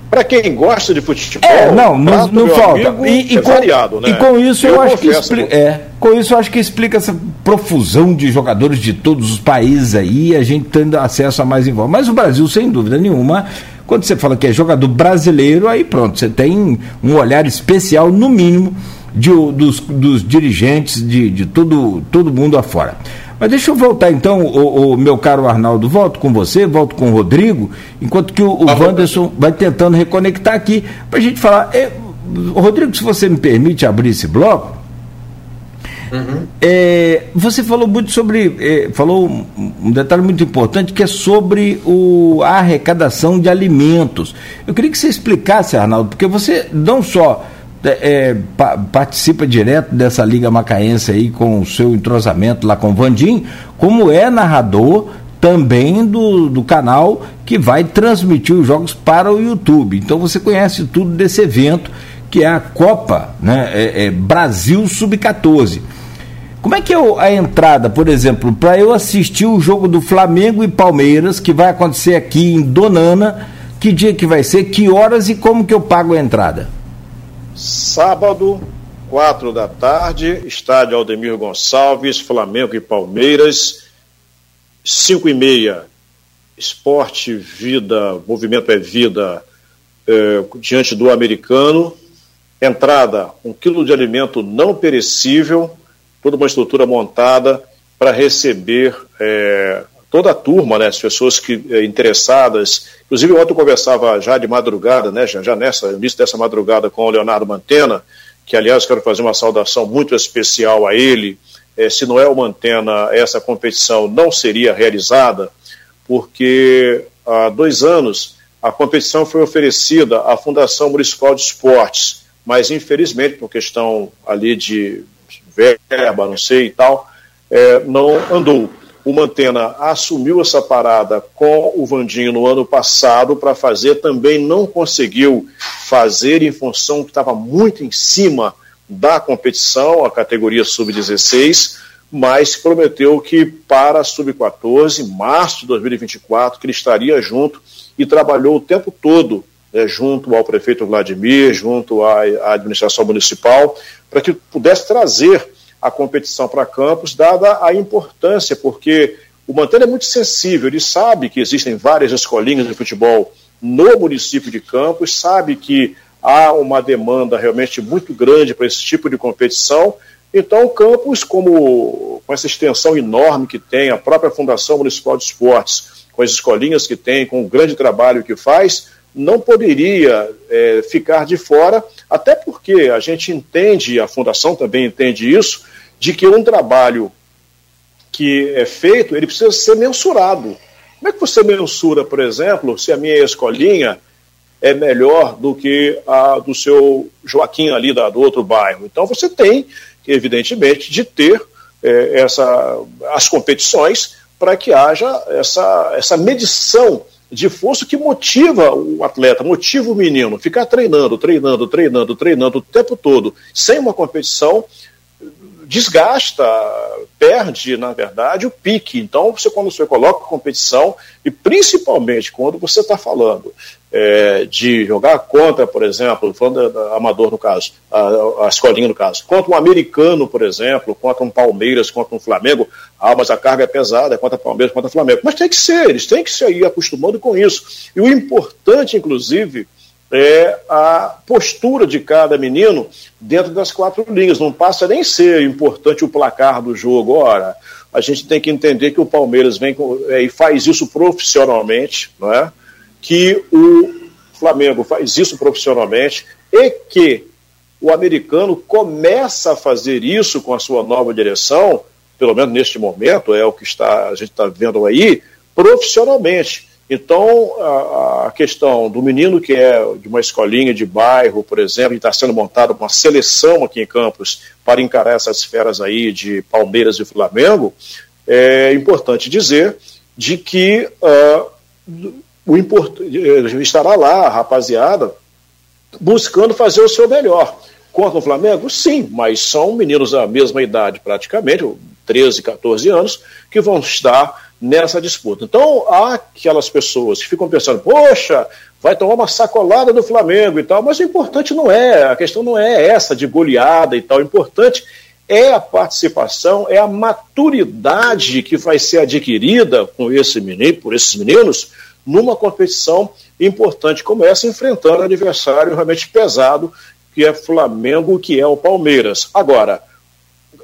Para quem gosta de futebol,
é, não, não, não falta. Amigo, e, e, é com, variado, né? e com isso eu, eu acho que explica, é, com isso eu acho que explica essa profusão de jogadores de todos os países aí, a gente tendo acesso a mais informações. Mas o Brasil, sem dúvida nenhuma, quando você fala que é jogador brasileiro, aí pronto, você tem um olhar especial, no mínimo, de, dos, dos dirigentes de, de todo, todo mundo afora. Mas deixa eu voltar então, o, o, meu caro Arnaldo, volto com você, volto com o Rodrigo, enquanto que o, o Wanderson vai tentando reconectar aqui para a gente falar. É, Rodrigo, se você me permite abrir esse bloco. Uhum. É, você falou muito sobre. É, falou um, um, detalhe muito importante que é sobre o, a arrecadação de alimentos. Eu queria que você explicasse, Arnaldo, porque você não só é, é, pa, participa direto dessa Liga Macaense aí com o seu entrosamento lá com o Vandim, como é narrador também do, do canal que vai transmitir os jogos para o YouTube. Então você conhece tudo desse evento que é a Copa né, é, é Brasil Sub-14. Como é que é a entrada, por exemplo, para eu assistir o jogo do Flamengo e Palmeiras, que vai acontecer aqui em Donana, que dia que vai ser, que horas e como que eu pago a entrada?
Sábado, quatro da tarde, estádio Aldemir Gonçalves, Flamengo e Palmeiras, cinco e meia, esporte, vida, movimento é vida, é, diante do americano, entrada, um quilo de alimento não perecível, toda uma estrutura montada para receber é, toda a turma, né, as pessoas que é, interessadas. Inclusive, ontem eu conversava já de madrugada, né, já, já nessa, início dessa madrugada, com o Leonardo Mantena, que, aliás, quero fazer uma saudação muito especial a ele. É, se não é o Mantena, essa competição não seria realizada, porque há dois anos a competição foi oferecida à Fundação Municipal de Esportes, mas infelizmente, por questão ali de verba, não sei e tal, é, não andou. O Mantena assumiu essa parada com o Vandinho no ano passado para fazer, também não conseguiu fazer em função que estava muito em cima da competição, a categoria sub-16, mas prometeu que para a sub-14, março de 2024, que ele estaria junto e trabalhou o tempo todo né, junto ao prefeito Vladimir, junto à, à administração municipal, para que pudesse trazer a competição para Campos, dada a importância, porque o Mantena é muito sensível, ele sabe que existem várias escolinhas de futebol no município de Campos, sabe que há uma demanda realmente muito grande para esse tipo de competição. Então, Campos, como com essa extensão enorme que tem, a própria Fundação Municipal de Esportes, com as escolinhas que tem, com o grande trabalho que faz, não poderia é, ficar de fora, até porque a gente entende, a Fundação também entende isso, de que um trabalho que é feito, ele precisa ser mensurado. Como é que você mensura, por exemplo, se a minha escolinha é melhor do que a do seu Joaquim ali da, do outro bairro? Então você tem, evidentemente, de ter é, essa, as competições para que haja essa, essa medição de força que motiva o atleta, motiva o menino, ficar treinando, treinando, treinando, treinando o tempo todo, sem uma competição, desgasta, perde, na verdade, o pique. Então, você quando você coloca competição, e principalmente quando você está falando é, de jogar contra, por exemplo, falando da, amador no caso, a, a escolinha no caso, contra um americano, por exemplo, contra um Palmeiras, contra um Flamengo, ah, mas a carga é pesada, é contra Palmeiras, contra Flamengo. Mas tem que ser, eles têm que se ir acostumando com isso. E o importante, inclusive, é a postura de cada menino dentro das quatro linhas. Não passa nem ser importante o placar do jogo. Ora, a gente tem que entender que o Palmeiras vem com, é, e faz isso profissionalmente, não é? que o Flamengo faz isso profissionalmente e que o americano começa a fazer isso com a sua nova direção, pelo menos neste momento, é o que está, a gente está vendo aí, profissionalmente. Então, a, a, questão do menino que é de uma escolinha de bairro, por exemplo, e está sendo montado uma seleção aqui em Campos para encarar essas esferas aí de Palmeiras e Flamengo, é importante dizer de que uh, o import... Eh, estará lá a rapaziada buscando fazer o seu melhor. Contra o Flamengo? Sim, mas são meninos da mesma idade praticamente, 13, 14 anos, que vão estar nessa disputa. Então, há aquelas pessoas que ficam pensando, poxa, vai tomar uma sacolada do Flamengo e tal, mas o importante não é, a questão não é essa de goleada e tal, o importante é a participação, é a maturidade que vai ser adquirida com esse menino, por esses meninos, numa competição importante como essa, enfrentando um adversário realmente pesado, que é Flamengo, que é o Palmeiras. Agora,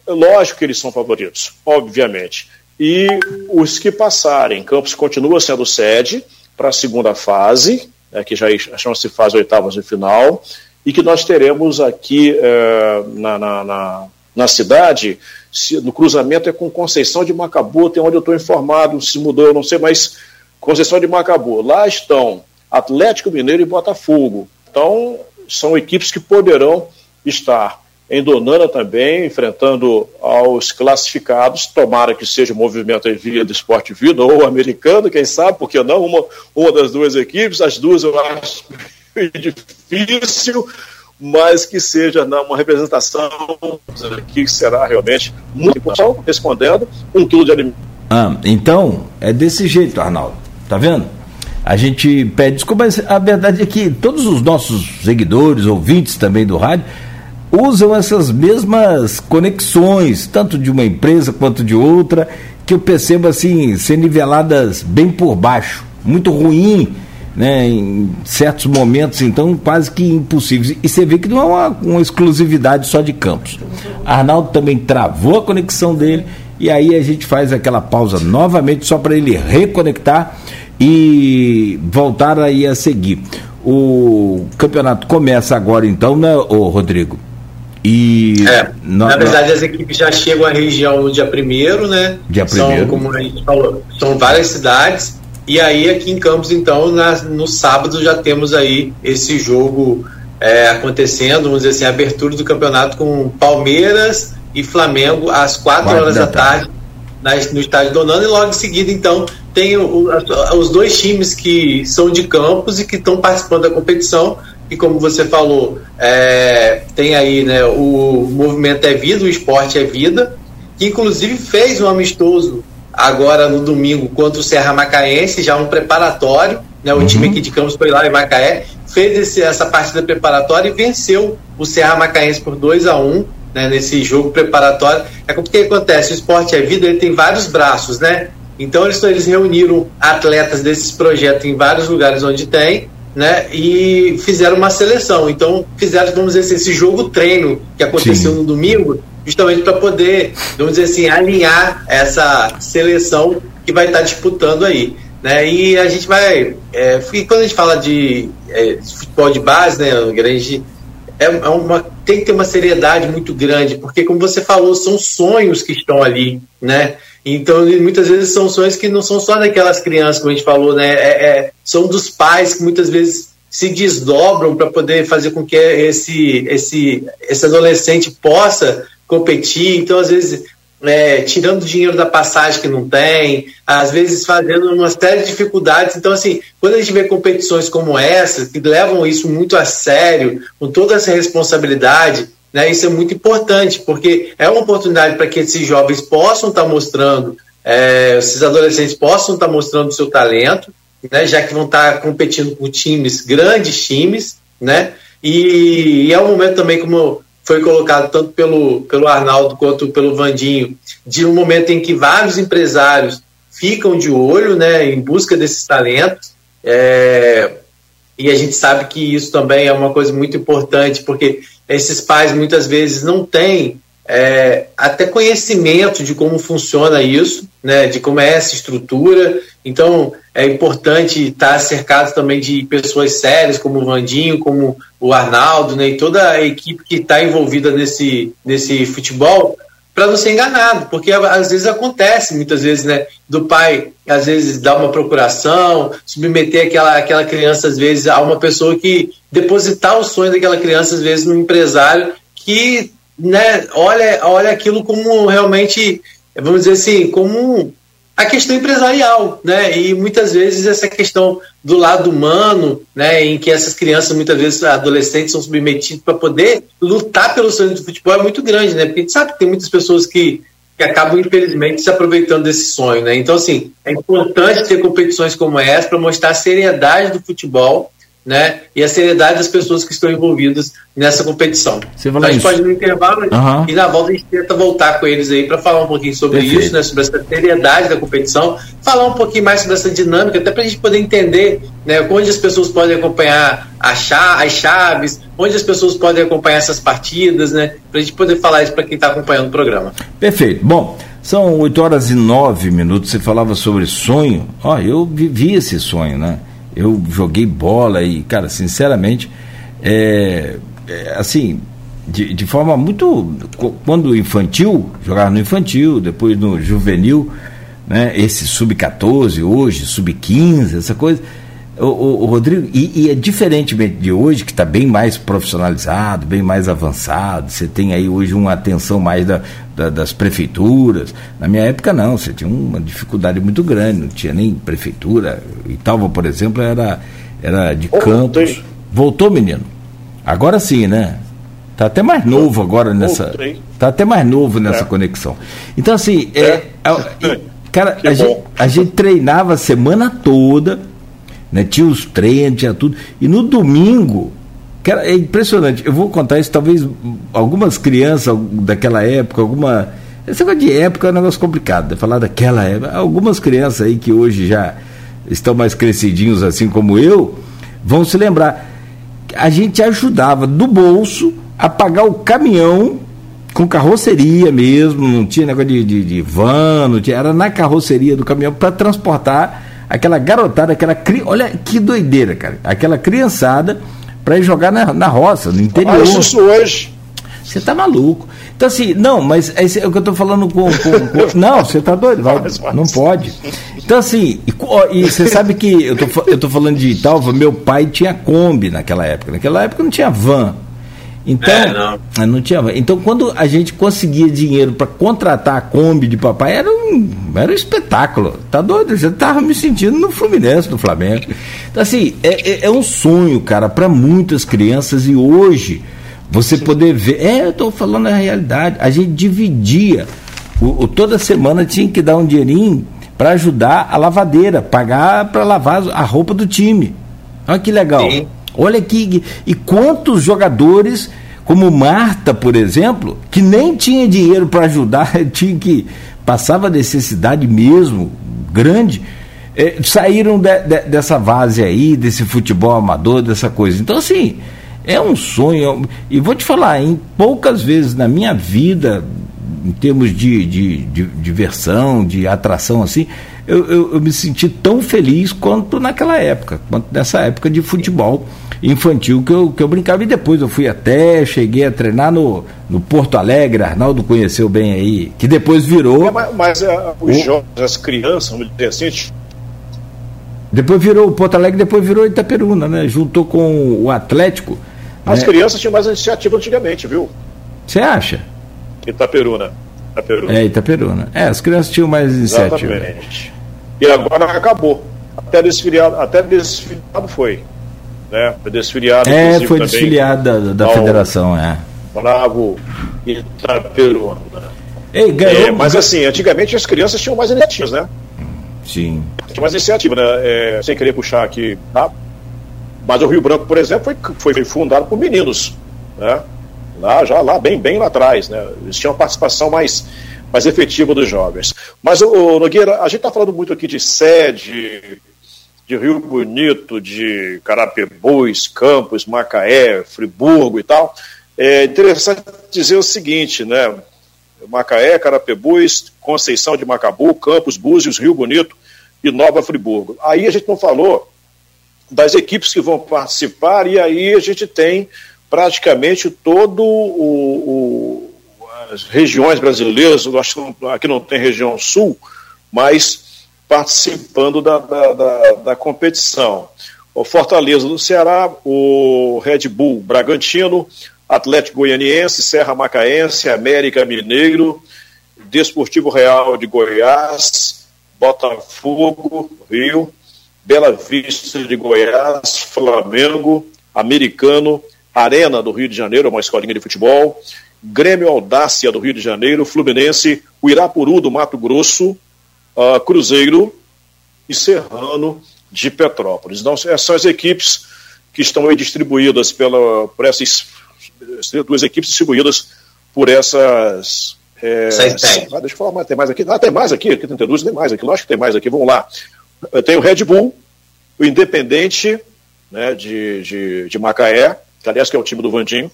lógico que eles são favoritos, obviamente e os que passarem. Campos continua sendo sede para a segunda fase, né, que já chama-se fase oitavas de final, e que nós teremos aqui é, na, na, na, na, cidade, se, no cruzamento é com Conceição de Macabu, tem onde eu estou informado, se mudou, eu não sei, mas Conceição de Macabu. Lá estão Atlético Mineiro e Botafogo. Então, são equipes que poderão estar em Donana também, enfrentando aos classificados, tomara que seja o movimento em via do esporte vida ou americano, quem sabe, porque não, uma, uma das duas equipes, as duas eu acho difícil, mas que seja não, uma representação que será realmente muito importante, respondendo um quilo de alimento.
Ah, então, é desse jeito, Arnaldo. Tá vendo? A gente pede desculpa, mas a verdade é que todos os nossos seguidores, ouvintes também do rádio, usam essas mesmas conexões, tanto de uma empresa quanto de outra, que eu percebo assim, ser niveladas bem por baixo. Muito ruim né, em certos momentos, então quase que impossíveis. E você vê que não é uma, uma exclusividade só de Campos. Arnaldo também travou a conexão dele e aí a gente faz aquela pausa novamente só para ele reconectar e voltar aí a seguir. O campeonato começa agora então, né, ô Rodrigo?
E é, na, na verdade as equipes já chegam à região no dia primeiro, né?
Dia primeiro.
São, como a gente falou, são várias cidades e aí aqui em Campos, então, na, no sábado já temos aí esse jogo é, acontecendo, vamos dizer assim, a abertura do campeonato com Palmeiras e Flamengo às 4 horas da, da tarde, tarde no estádio Donando, e logo em seguida, então, tem o, os dois times que são de Campos e que estão participando da competição. E como você falou, é, tem aí né, o movimento é vida, o esporte é vida, que inclusive fez um amistoso agora no domingo contra o Serra Macaense, já um preparatório. Né, o uhum. time aqui de Campos foi lá em Macaé, fez esse, essa partida preparatória e venceu o Serra Macaense por 2 a 1 né, nesse jogo preparatório. É porque acontece, o esporte é vida, ele tem vários braços, né? Então eles, eles reuniram atletas desses projetos em vários lugares onde tem, né? E fizeram uma seleção. Então fizeram, vamos dizer assim, esse jogo treino que aconteceu Sim. no domingo, justamente para poder, vamos dizer assim, alinhar essa seleção que vai estar disputando aí. Né? E a gente vai. É, quando a gente fala de, é, de futebol de base, né, grande, é, é uma, tem que ter uma seriedade muito grande, porque, como você falou, são sonhos que estão ali, né? Então, muitas vezes são sonhos que não são só daquelas crianças, como a gente falou, né? É, é, são dos pais que muitas vezes se desdobram para poder fazer com que esse, esse, esse adolescente possa competir. Então, às vezes, é, tirando dinheiro da passagem que não tem, às vezes fazendo uma série de dificuldades. Então, assim, quando a gente vê competições como essa, que levam isso muito a sério, com toda essa responsabilidade, né, isso é muito importante, porque é uma oportunidade para que esses jovens possam estar tá mostrando, é, esses adolescentes possam estar tá mostrando o seu talento, né, já que vão estar tá competindo com times, grandes times, né, e, e é um momento também, como foi colocado tanto pelo, pelo Arnaldo quanto pelo Vandinho, de um momento em que vários empresários ficam de olho né, em busca desses talentos. É, e a gente sabe que isso também é uma coisa muito importante, porque esses pais muitas vezes não têm é, até conhecimento de como funciona isso, né, de como é essa estrutura. Então, é importante estar cercado também de pessoas sérias, como o Vandinho, como o Arnaldo, né, e toda a equipe que está envolvida nesse, nesse futebol, para não ser enganado, porque às vezes acontece, muitas vezes, né, do pai, às vezes, dar uma procuração, submeter aquela, aquela criança, às vezes, a uma pessoa que depositar o sonho daquela criança, às vezes, num empresário que, né, olha, olha aquilo como realmente, vamos dizer assim, como a questão empresarial, né? E muitas vezes essa questão do lado humano, né, em que essas crianças, muitas vezes adolescentes, são submetidos para poder lutar pelo sonho do futebol é muito grande, né? Porque a gente sabe que tem muitas pessoas que, que acabam, infelizmente, se aproveitando desse sonho, né? Então, assim, é importante ter competições como essa para mostrar a seriedade do futebol né? E a seriedade das pessoas que estão envolvidas nessa competição. Então, a gente pode ir no intervalo uhum. e na volta a gente tenta voltar com eles aí para falar um pouquinho sobre Perfeito. isso, né? Sobre essa seriedade da competição, falar um pouquinho mais sobre essa dinâmica, até para a gente poder entender né, onde as pessoas podem acompanhar as chaves, onde as pessoas podem acompanhar essas partidas, né? Para a gente poder falar isso para quem está acompanhando o programa.
Perfeito. Bom. São 8 horas e 9 minutos. Você falava sobre sonho. Ó, eu vivi esse sonho, né? Eu joguei bola e, cara, sinceramente, é, é, assim, de, de forma muito. Quando infantil, jogava no infantil, depois no juvenil, né? Esse sub-14 hoje, sub-15, essa coisa o, o, o Rodrigo, e, e, é diferentemente de hoje, que está bem mais profissionalizado, bem mais avançado, você tem aí hoje uma atenção mais da, da, das prefeituras. Na minha época, não, você tinha uma dificuldade muito grande, não tinha nem prefeitura. Italva, por exemplo, era, era de campos. Voltou, menino? Agora sim, né? Tá até mais novo agora nessa. Tá até mais novo nessa é. conexão. Então, assim, é, é, é cara, a gente, a gente, treinava a semana toda, né? Tinha os treinos, tinha tudo. E no domingo, cara, é impressionante. Eu vou contar isso, talvez algumas crianças daquela época, alguma. Esse negócio de época é um negócio complicado, de falar daquela época. Algumas crianças aí que hoje já estão mais crescidinhos assim como eu, vão se lembrar. A gente ajudava do bolso a pagar o caminhão com carroceria mesmo, não tinha negócio de, de, de van, não tinha, era na carroceria do caminhão para transportar aquela garotada, aquela olha que doideira, cara, aquela criançada para ir jogar na, na roça, no interior. Mas
isso hoje.
Você tá maluco. Então, assim, não, mas é, o que eu tô falando com. com, com... não, você tá doido, vai, não pode. Então, assim, e, e você sabe que eu tô, eu tô falando de Italva, meu pai tinha Kombi naquela época. Naquela época não tinha van. Então, é, não. Ah, não tinha. Então, quando a gente conseguia dinheiro para contratar a Kombi de papai, era um, era um espetáculo. Tá doido? Eu já tava me sentindo no Fluminense, no Flamengo. Então, assim, é, é, é um sonho, cara, para muitas crianças e hoje você Sim. poder ver. É, eu estou falando a realidade. A gente dividia. O, o, toda semana tinha que dar um dinheirinho para ajudar a lavadeira, pagar para lavar a roupa do time. Olha que legal. Sim. Olha aqui. E quantos jogadores, como Marta, por exemplo, que nem tinha dinheiro para ajudar, tinha que. passava necessidade mesmo, grande. É, saíram de, de, dessa base aí, desse futebol amador, dessa coisa. Então, assim, é um sonho. E vou te falar, em poucas vezes na minha vida, em termos de, de, de diversão, de atração assim, eu, eu, eu, me senti tão feliz quanto naquela época, quanto nessa época de futebol infantil que eu, que eu brincava. E depois eu fui até, cheguei a treinar no, no Porto Alegre, Arnaldo conheceu bem aí, que depois virou. É,
mas, mas é, os o... jovens, as crianças, vamos dizer assim,
depois virou o Porto Alegre, depois virou Itaperuna, né? Juntou com o Atlético
as é. crianças tinham mais iniciativa antigamente, viu?
Você acha?
Itaperuna.
Itaperuna. É, Itaperuna. É, as crianças tinham mais iniciativa.
Exatamente. E agora acabou. Até desfiliado, até desfiliado foi. Né? Foi desfiliado.
É, foi desfiliado da, da federação, é.
Bravo Itaperuna. Ei, ganhou, é, mas assim, antigamente as crianças tinham mais iniciativas, né?
Sim.
Tinha mais iniciativa, né? É, sem querer puxar aqui, tá? Mas o Rio Branco, por exemplo, foi, foi fundado por meninos, né? Lá, já lá, bem, bem lá atrás, né? Eles tinham uma participação mais, mais efetiva dos jovens. Mas, o Nogueira, a gente está falando muito aqui de sede, de Rio Bonito, de Carapebus, Campos, Macaé, Friburgo e tal. É interessante dizer o seguinte, né? Macaé, Carapebus, Conceição de Macabu, Campos, Búzios, Rio Bonito e Nova Friburgo. Aí a gente não falou das equipes que vão participar, e aí a gente tem praticamente todo o, o as regiões brasileiras, acho que aqui não tem região sul, mas participando da, da, da, da competição. O Fortaleza do Ceará, o Red Bull Bragantino, Atlético Goianiense, Serra Macaense, América Mineiro, Desportivo Real de Goiás, Botafogo, Rio, Bela Vista de Goiás, Flamengo, Americano, Arena do Rio de Janeiro, uma escolinha de futebol, Grêmio Audácia do Rio de Janeiro, Fluminense, o Irapuru do Mato Grosso, uh, Cruzeiro e Serrano de Petrópolis. Então, essas são as equipes que estão aí distribuídas pela, por essas duas equipes distribuídas por essas. É, ah, deixa eu falar mais, tem mais aqui. Ah, tem mais aqui, aqui tem duas, tem mais aqui, lógico que tem mais aqui, vamos lá. Tem o Red Bull, o Independente né, de, de, de, Macaé, que aliás que é o time do Vandinho,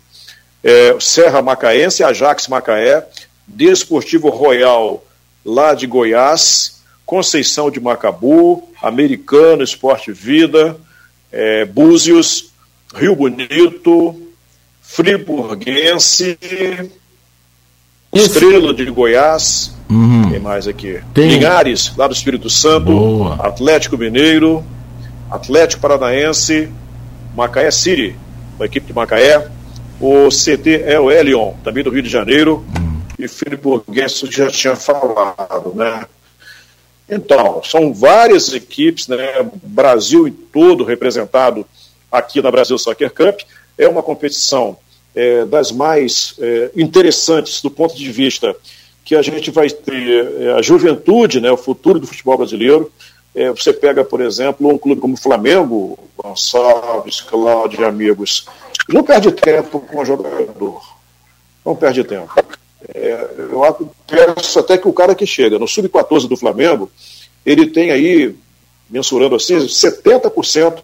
é, Serra Macaense, Ajax Macaé, Desportivo Royal lá de Goiás, Conceição de Macabu, Americano, Esporte Vida, é, Búzios, Rio Bonito, Friburguense, Estrela de Goiás, uhum. tem mais aqui. Tem. Linhares, lá do Espírito Santo, Boa. Atlético Mineiro, Atlético Paranaense, Macaé City, a equipe de Macaé, o CT é o Elion, também do Rio de Janeiro, uhum. E Friburguense já tinha falado, né? Então, são várias equipes, né? Brasil em todo representado aqui na Brasil Soccer Cup. é uma competição é, das mais é, interessantes do ponto de vista que a gente vai ter é, a juventude, né, o futuro do futebol brasileiro. É, você pega, por exemplo, um clube como o Flamengo, Gonçalves, Cláudio e amigos, não perde tempo com o jogador. Não perde tempo. É, eu penso até que o cara que chega no sub-14 do Flamengo, ele tem aí, mensurando assim, 70%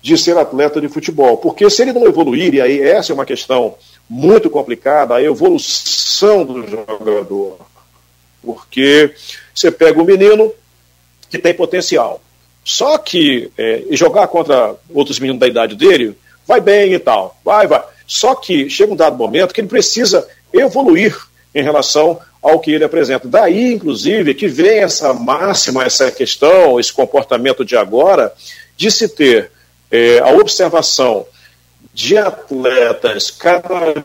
de ser atleta de futebol. Porque se ele não evoluir, e aí essa é uma questão muito complicada, a evolução do jogador. Porque você pega um menino que tem potencial. Só que é, jogar contra outros meninos da idade dele, vai bem e tal, vai, vai. Só que chega um dado momento que ele precisa evoluir em relação ao que ele apresenta. Daí, inclusive, que vem essa máxima, essa questão, esse comportamento de agora, de se ter é, a observação de atletas cada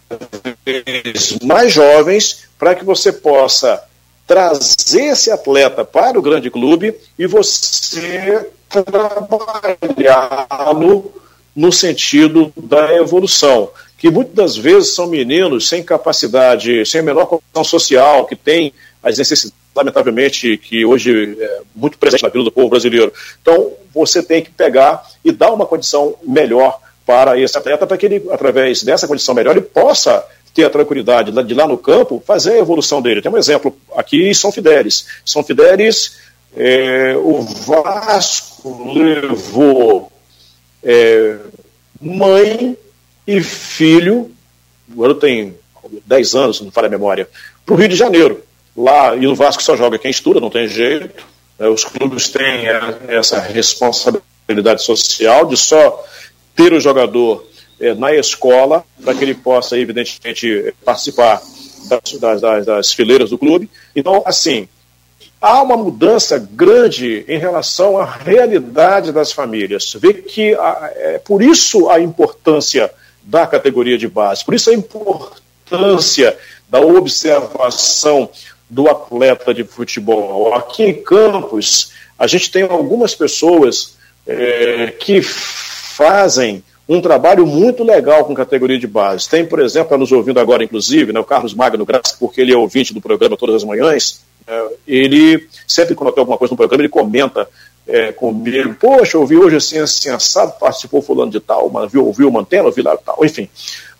vez mais jovens para que você possa trazer esse atleta para o grande clube e você trabalhá-lo no sentido da evolução, que muitas das vezes são meninos sem capacidade, sem a menor condição social, que têm as necessidades lamentavelmente, que hoje é muito presente na vida do povo brasileiro. Então, você tem que pegar e dar uma condição melhor para esse atleta, para que ele, através dessa condição melhor, ele possa ter a tranquilidade de lá no campo fazer a evolução dele. Tem um exemplo aqui em São Fidélis. São Fidélis, é, o Vasco levou é, mãe e filho, agora tem 10 anos, não falha a memória, para o Rio de Janeiro lá, e o Vasco só joga quem estuda, não tem jeito. Né, os clubes têm essa responsabilidade social de só ter o jogador é, na escola, para que ele possa, evidentemente, participar das, das, das, fileiras do clube. Então, assim, há uma mudança grande em relação à realidade das famílias. Vê que é por isso a importância da categoria de base, por isso a importância da observação do atleta de futebol. Aqui em Campos, a gente tem algumas pessoas é, que fazem um trabalho muito legal com categoria de base. Tem, por exemplo, está nos ouvindo agora, inclusive, né, o Carlos Magno Graça, porque ele é ouvinte do programa todas as manhãs. É, ele, sempre quando tem alguma coisa no programa, ele comenta é, comigo: Poxa, ouvi hoje assim, assim, assado, participou fulano de tal, mas viu, ouviu o Mantena, ouvi lá tal, enfim.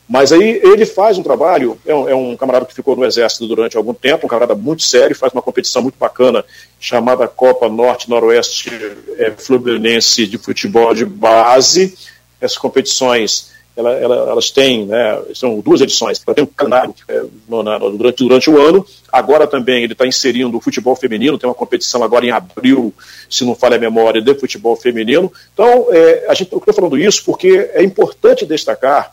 Mas aí ele faz um trabalho, é um, é um, camarada que ficou no Exército durante algum tempo, um camarada muito sério, faz uma competição muito bacana chamada Copa Norte-Noroeste é, Fluminense de Futebol de Base. Essas competições, ela, ela, elas têm, né, são duas edições, ela tem um calendário é, no, na, durante, durante o ano. Agora também ele está inserindo o futebol feminino, tem uma competição agora em abril, se não falha a memória, de futebol feminino. Então, é, a gente está falando isso porque é importante destacar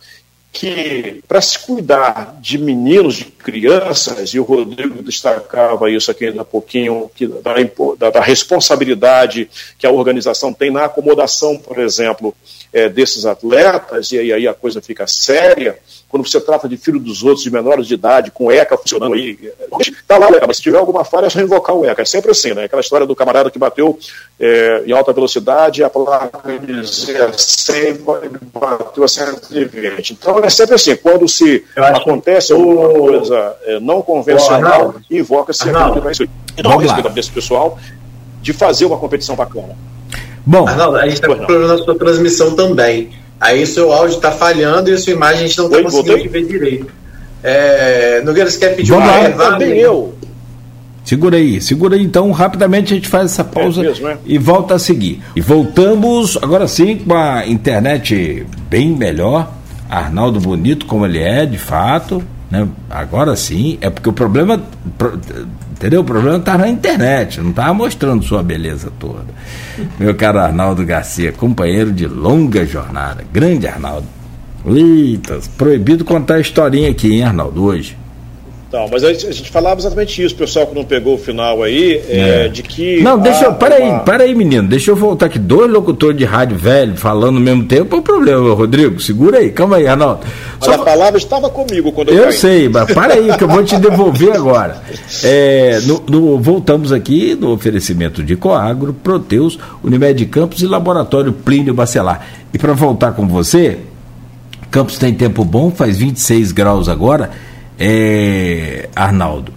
que para se cuidar de meninos, de crianças, e o Rodrigo destacava isso aqui ainda há pouquinho, que da, da, responsabilidade que a organização tem na acomodação, por exemplo, é, desses atletas, e aí a coisa fica séria, quando você trata de filho dos outros, de menores de idade, com ECA funcionando aí, tá lá, mas se tiver alguma falha é só invocar o ECA. É sempre assim, né? Aquela história do camarada que bateu é, em alta velocidade, a placa dizia 100, bateu a 120. Então é sempre assim, quando se acontece alguma coisa é, não convencional, invoca-se aquilo que vai. Então, a desse pessoal, de fazer uma competição bacana.
Bom, Arnaldo, a gente está com problema na sua transmissão também. Aí o seu áudio está falhando e a sua imagem a gente não está conseguindo ver direito. É, Nogueira, você quer pedir
Vamos uma lá, também eu. Segura aí, segura aí então, rapidamente a gente faz essa pausa é mesmo, é? e volta a seguir. E voltamos agora sim com a internet bem melhor, Arnaldo Bonito como ele é, de fato, né? Agora sim, é porque o problema, entendeu? O problema está na internet, não estava mostrando sua beleza toda. Meu caro Arnaldo Garcia, companheiro de longa jornada, grande Arnaldo. Eita, proibido contar a historinha aqui, hein, Arnaldo, hoje.
Então, mas a gente falava exatamente isso, pessoal que não pegou o final aí, é, é. de que.
Não, deixa eu. Peraí, uma... peraí, menino, deixa eu voltar aqui. Dois locutores de rádio velho falando ao mesmo tempo é um problema, Rodrigo. Segura aí, calma aí, Arnaldo.
Mas Só... a palavra estava comigo quando eu
Eu caí. sei, mas para aí que eu vou te devolver agora. É, no, no, voltamos aqui no oferecimento de Coagro, Proteus, Unimed Campos e Laboratório Plínio Bacelar. E para voltar com você, Campos tem tempo bom, faz 26 graus agora. É, Arnaldo.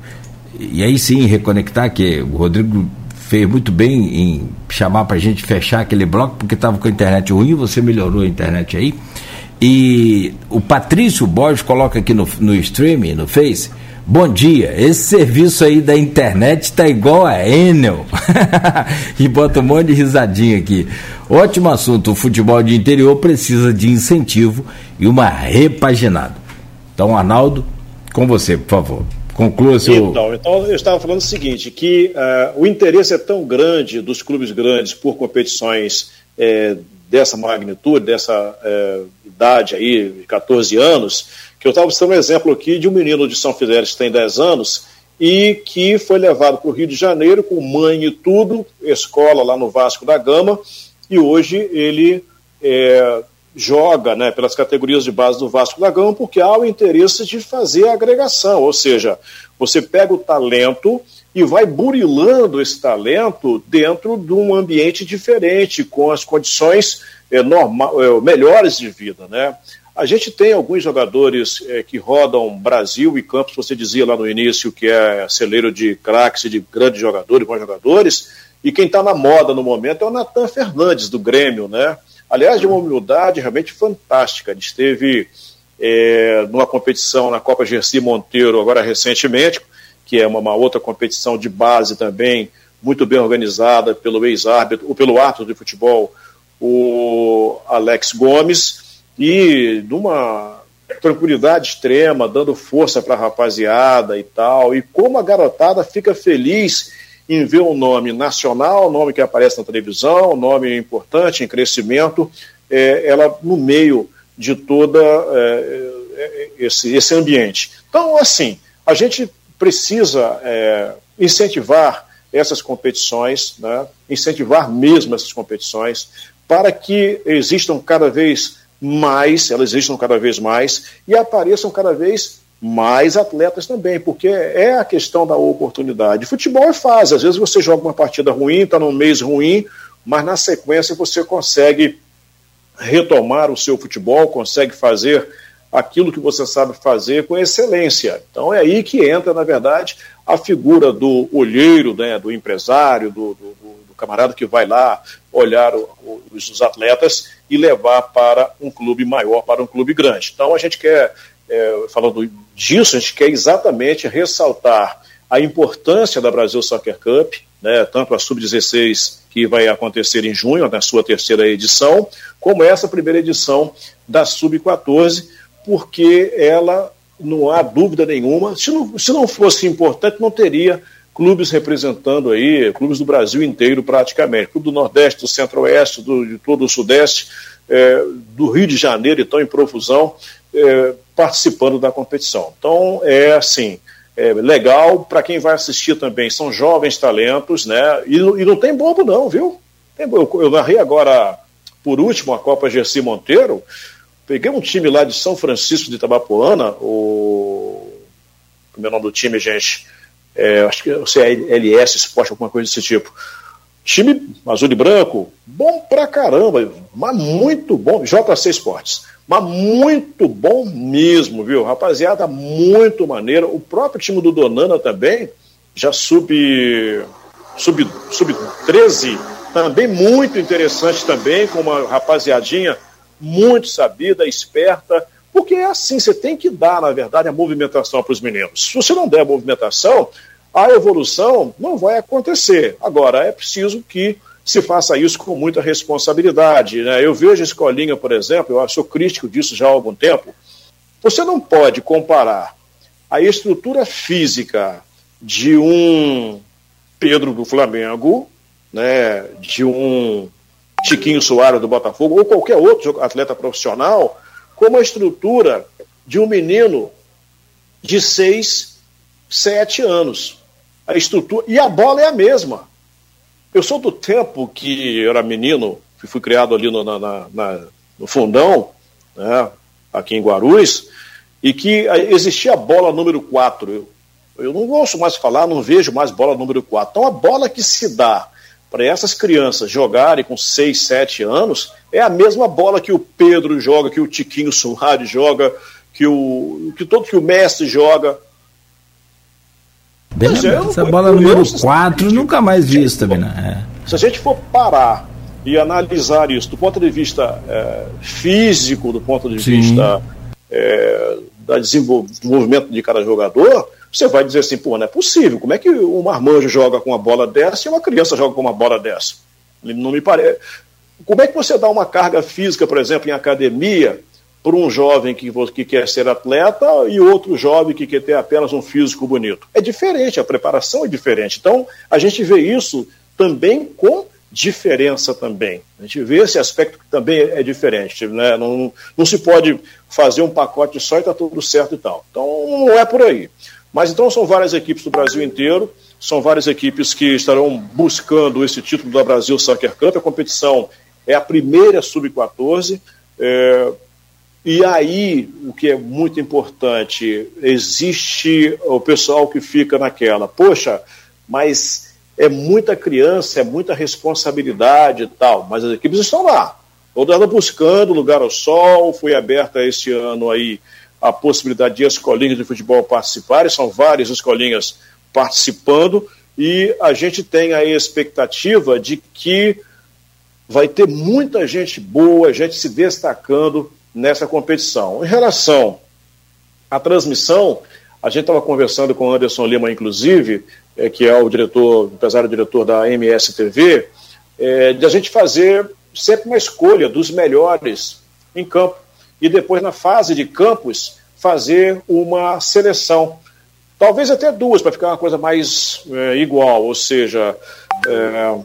E aí sim, reconectar, que o Rodrigo fez muito bem em chamar para a gente fechar aquele bloco, porque estava com a internet ruim, você melhorou a internet aí. E o Patrício Borges coloca aqui no, no streaming, no Face. Bom dia, esse serviço aí da internet está igual a Enel. e bota um monte de risadinha aqui. Ótimo assunto, o futebol de interior precisa de incentivo e uma repaginada. Então, Arnaldo, com você, por favor. Conclua seu.
Então, então eu estava falando o seguinte: que uh, o interesse é tão grande dos clubes grandes por competições é, dessa magnitude, dessa é, idade aí, de 14 anos, que eu estava citando um exemplo aqui de um menino de São Fidélis que tem 10 anos e que foi levado para o Rio de Janeiro com mãe e tudo, escola lá no Vasco da Gama, e hoje ele é, joga né, pelas categorias de base do Vasco Gama porque há o interesse de fazer a agregação, ou seja, você pega o talento e vai burilando esse talento dentro de um ambiente diferente, com as condições é, normal, é, melhores de vida. Né? A gente tem alguns jogadores é, que rodam Brasil e Campos, você dizia lá no início que é celeiro de craques e de grandes jogadores, bons jogadores, e quem está na moda no momento é o Natan Fernandes, do Grêmio, né? Aliás, de uma humildade realmente fantástica. Ele esteve é, numa competição na Copa Gersi Monteiro, agora recentemente, que é uma, uma, outra competição de base também, muito bem organizada pelo ex-árbitro, ou pelo árbitro de futebol, o Alex Gomes, e numa tranquilidade extrema, dando força para a rapaziada e tal, e como a garotada fica feliz em ver um nome nacional, nome que aparece na televisão, nome importante, em crescimento, é, ela no meio de toda é, é, esse, esse ambiente. Então, assim, a gente precisa é, incentivar essas competições, né, incentivar mesmo essas competições, para que existam cada vez mais, elas existam cada vez mais e apareçam cada vez mais atletas também, porque é a questão da oportunidade. Futebol é fácil, às vezes você joga uma partida ruim, está num mês ruim, mas na sequência você consegue retomar o seu futebol, consegue fazer aquilo que você sabe fazer com excelência. Então é aí que entra, na verdade, a figura do olheiro, né, do empresário, do, do, do camarada que vai lá olhar o, o, os atletas e levar para um clube maior, para um clube grande. Então a gente quer é, falando disso, a gente quer exatamente ressaltar a importância da Brasil Soccer Cup, né, tanto a Sub-16, que vai acontecer em junho, na sua terceira edição, como essa primeira edição da Sub-14, porque ela, não há dúvida nenhuma, se não, se não fosse importante, não teria clubes representando aí, clubes do Brasil inteiro praticamente, clube do Nordeste, do Centro-Oeste, de todo o Sudeste, é, do Rio de Janeiro, então em profusão, é, participando da competição. Então, é assim, é legal para quem vai assistir também. São jovens talentos, né? E, e não tem bobo, não, viu? Eu, eu narrei agora, por último, a Copa Gersi Monteiro. Peguei um time lá de São Francisco de Itabapoana, o. Como é o nome do time, gente? É, acho que é LS Esporte, alguma coisa desse tipo. Time azul e branco, bom pra caramba, mas muito bom. JC Esportes mas muito bom mesmo, viu? Rapaziada, muito maneiro. O próprio time do Donana também, já sub, sub, sub 13, também muito interessante também, com uma rapaziadinha muito sabida, esperta, porque é assim, você tem que dar, na verdade, a movimentação para os meninos. Se você não der a movimentação, a evolução não vai acontecer. Agora, é preciso que se faça isso com muita responsabilidade. Né? Eu vejo a escolinha, por exemplo, eu sou crítico disso já há algum tempo. Você não pode comparar a estrutura física de um Pedro do Flamengo, né, de um Chiquinho Soares do Botafogo, ou qualquer outro atleta profissional, com a estrutura de um menino de 6, 7 anos. A estrutura. E a bola é a mesma. Eu sou do tempo que era menino, que fui criado ali no, na, na, no fundão, né, aqui em Guarulhos, e que existia a bola número 4. Eu, eu não ouço mais falar, não vejo mais bola número 4. Então a bola que se dá para essas crianças jogarem com 6, 7 anos, é a mesma bola que o Pedro joga, que o Tiquinho Soares joga, que o que todo que o Messi joga.
Bem, é, essa bola número 4 nunca mais vista, Bina.
É. Se a gente for parar e analisar isso do ponto de vista é, físico, do ponto de Sim. vista é, da desenvolvimento de cada jogador, você vai dizer assim, pô, não é possível. Como é que um marmanjo joga com uma bola dessa e uma criança joga com uma bola dessa? Não me parece. Como é que você dá uma carga física, por exemplo, em academia, para um jovem que, que quer ser atleta e outro jovem que quer ter apenas um físico bonito? É diferente, a preparação é diferente. Então, a gente vê isso também com diferença também. A gente vê esse aspecto que também é diferente. Né? Não, não se pode fazer um pacote só e está tudo certo e tal. Então, não é por aí. Mas então são várias equipes do Brasil inteiro, são várias equipes que estarão buscando esse título da Brasil Soccer Cup. A competição é a primeira sub-14. É, e aí, o que é muito importante, existe o pessoal que fica naquela, poxa, mas é muita criança, é muita responsabilidade e tal, mas as equipes estão lá, todas buscando lugar ao sol, foi aberta esse ano aí a possibilidade de escolinhas de futebol participarem, são várias escolinhas participando, e a gente tem a expectativa de que vai ter muita gente boa, gente se destacando nessa competição. Em relação à transmissão, a gente estava conversando com o Anderson Lima, inclusive, é, que é o diretor, empresário diretor da MSTV, é, de a gente fazer sempre uma escolha dos melhores em campo e depois, na fase de campos, fazer uma seleção. Talvez até duas, para ficar uma coisa mais é, igual, ou seja, é,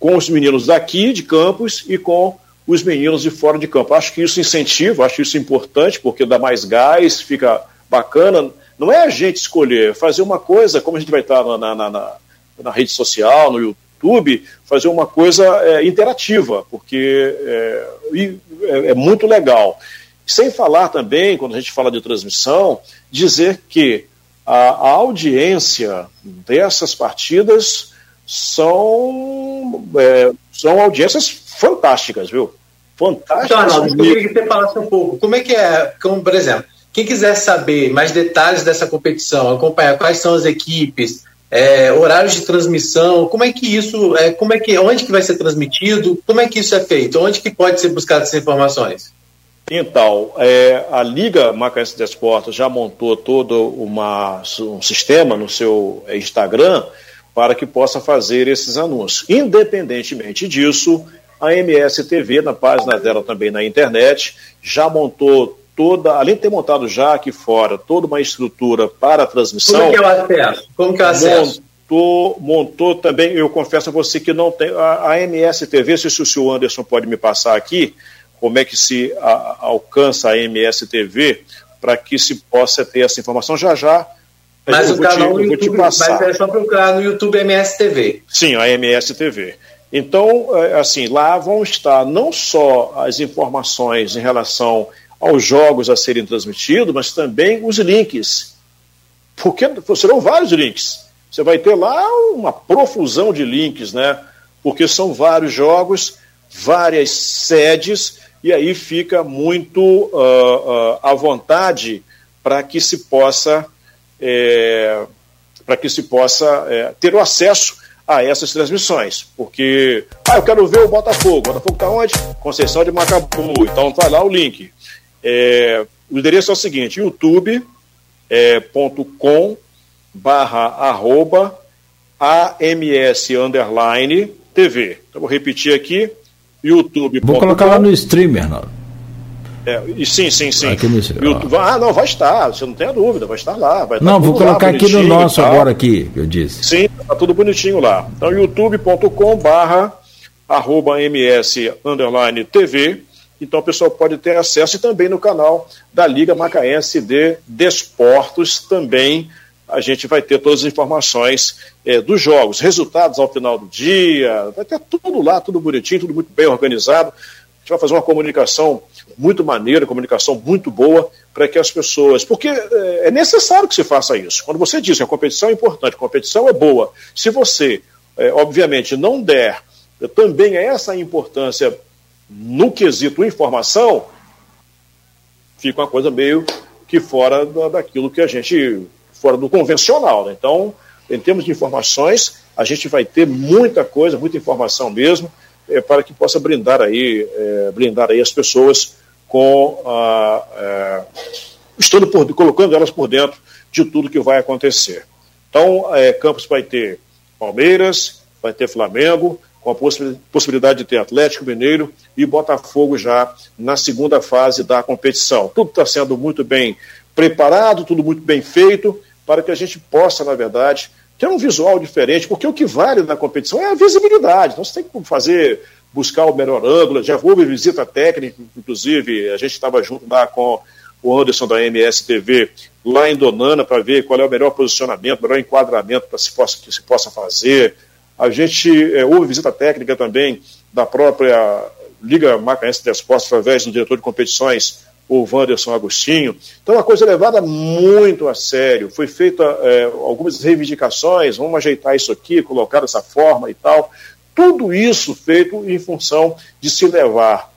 com os meninos daqui de campos e com os meninos de fora de campo. Acho que isso incentiva, acho isso importante, porque dá mais gás, fica bacana. Não é a gente escolher, fazer uma coisa, como a gente vai estar na, na, na, na rede social, no YouTube, fazer uma coisa é, interativa, porque é, é, é muito legal. Sem falar também, quando a gente fala de transmissão, dizer que a, a audiência dessas partidas são, é, são audiências fantásticas, viu?
Fantásticas. Então, Arnaldo, eu queria que você falasse um pouco. Como é que é, como, por exemplo, quem quiser saber mais detalhes dessa competição, acompanhar quais são as equipes, é, horários de transmissão, como é que isso, é, como é que, onde que vai ser transmitido, como é que isso é feito, onde que pode ser buscado essas informações?
Então, é, a Liga Macaense de Esportes já montou todo uma, um sistema no seu Instagram para que possa fazer esses anúncios. Independentemente disso, a MSTV, na página dela também na internet, já montou toda, além de ter montado já aqui fora toda uma estrutura para a transmissão.
Como que é o acesso? Como que é o acesso?
Montou, montou também, eu confesso a você que não tem. A, a MSTV, se o senhor Anderson pode me passar aqui, como é que se a, alcança a MSTV para que se possa ter essa informação já já.
Mas o canal te, no YouTube, mas é só procurar no YouTube MSTV.
Sim, a MSTV. Então, é, assim, lá vão estar não só as informações em relação aos jogos a serem transmitidos, mas também os links. Porque serão vários links. Você vai ter lá uma profusão de links, né? Porque são vários jogos, várias sedes, e aí fica muito uh, uh, à vontade para que se possa é, para que se possa é, ter o acesso a essas transmissões, porque ah, eu quero ver o Botafogo, o Botafogo está onde? Conceição de Macabu, então tá lá o link. É, o endereço é o seguinte, youtube.com é, barra arroba AMS underline TV. Então, vou repetir aqui, YouTube.
Vou colocar lá no streamer, Arnaldo.
É, e sim, sim, sim. Aqui no... YouTube, ah, não, vai estar, você não tem a dúvida, vai estar lá. Vai
não, vou colocar lá, aqui no nosso agora aqui, eu disse.
Sim, tá tudo bonitinho lá. Então, youtube.com barra arroba ms underline TV. Então o pessoal pode ter acesso e também no canal da Liga Macaense de Desportos também a gente vai ter todas as informações é, dos jogos, resultados ao final do dia, vai ter tudo lá, tudo bonitinho, tudo muito bem organizado. Gente vai fazer uma comunicação muito maneira, comunicação muito boa para que as pessoas. Porque é, é necessário que se faça isso. Quando você diz que a competição é importante, a competição é boa, se você é, obviamente, não der também essa importância no quesito informação, fica uma coisa meio que fora da, daquilo que a gente, fora do convencional. Né? Então, em termos de informações, a gente vai ter muita coisa, muita informação mesmo, é, para que possa brindar aí, é, brindar aí as pessoas com a, é, estando por, colocando elas por dentro de tudo que vai acontecer. Então, é, Campos vai ter Palmeiras, vai ter Flamengo, com a possibilidade de ter Atlético Mineiro e Botafogo já na segunda fase da competição. Tudo está sendo muito bem preparado, tudo muito bem feito, para que a gente possa, na verdade, ter um visual diferente, porque o que vale na competição é a visibilidade. Então você tem que fazer, buscar o melhor ângulo. Já houve visita técnica, inclusive, a gente estava junto lá com o Anderson da MSTV lá em Donana para ver qual é o melhor posicionamento, melhor enquadramento para se possa, que se possa fazer. A gente é, houve visita técnica também da própria Liga Macaense de Esportes através do diretor de competições o Wanderson Agostinho. Então, a coisa é levada muito a sério. Foi feita é, algumas reivindicações, vamos ajeitar isso aqui, colocar dessa forma e tal. Tudo isso feito em função de se levar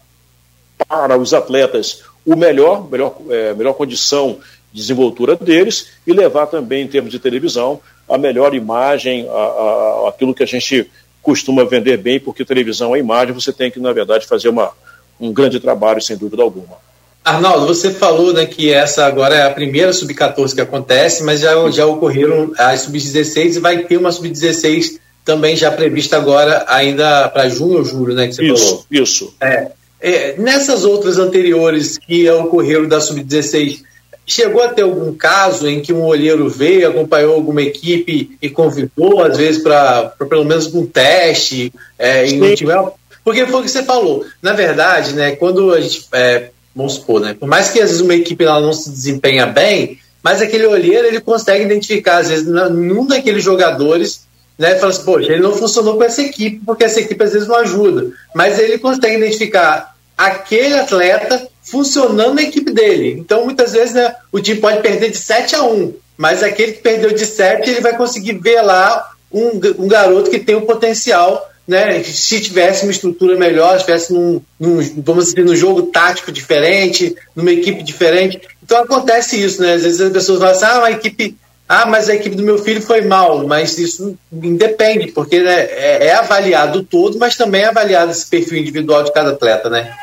para os atletas o melhor, melhor, é, melhor condição de desenvoltura deles e levar também, em termos de televisão, a melhor imagem, a, a, aquilo que a gente costuma vender bem, porque televisão é imagem, você tem que, na verdade, fazer uma, um grande trabalho, sem dúvida alguma.
Arnaldo, você falou né, que essa agora é a primeira sub-14 que acontece, mas já, já ocorreram as sub-16 e vai ter uma sub-16 também já prevista agora, ainda para junho ou julho, né? Que você
isso,
falou.
Isso.
É, é, nessas outras anteriores que ocorreram da sub-16, chegou a ter algum caso em que um olheiro veio, acompanhou alguma equipe e convidou, às vezes, para pelo menos um teste? É, e tiver... Porque foi o que você falou. Na verdade, né, quando a gente. É, vamos supor, né? Por mais que às vezes uma equipe ela não se desempenha bem, mas aquele olheiro ele consegue identificar, às vezes, num daqueles jogadores, né? Fala assim, poxa, ele não funcionou com essa equipe, porque essa equipe às vezes não ajuda. Mas ele consegue identificar aquele atleta funcionando na equipe dele. Então, muitas vezes, né, o time pode perder de 7 a 1, mas aquele que perdeu de 7, ele vai conseguir ver lá um, um garoto que tem o potencial né, se tivesse uma estrutura melhor, se tivesse num, num, vamos dizer, num jogo tático diferente, numa equipe diferente. Então acontece isso, né? Às vezes as pessoas falam assim, ah, a equipe, ah, mas a equipe do meu filho foi mal, mas isso independe, porque né, é, é avaliado todo, mas também é avaliado esse perfil individual de cada atleta, né?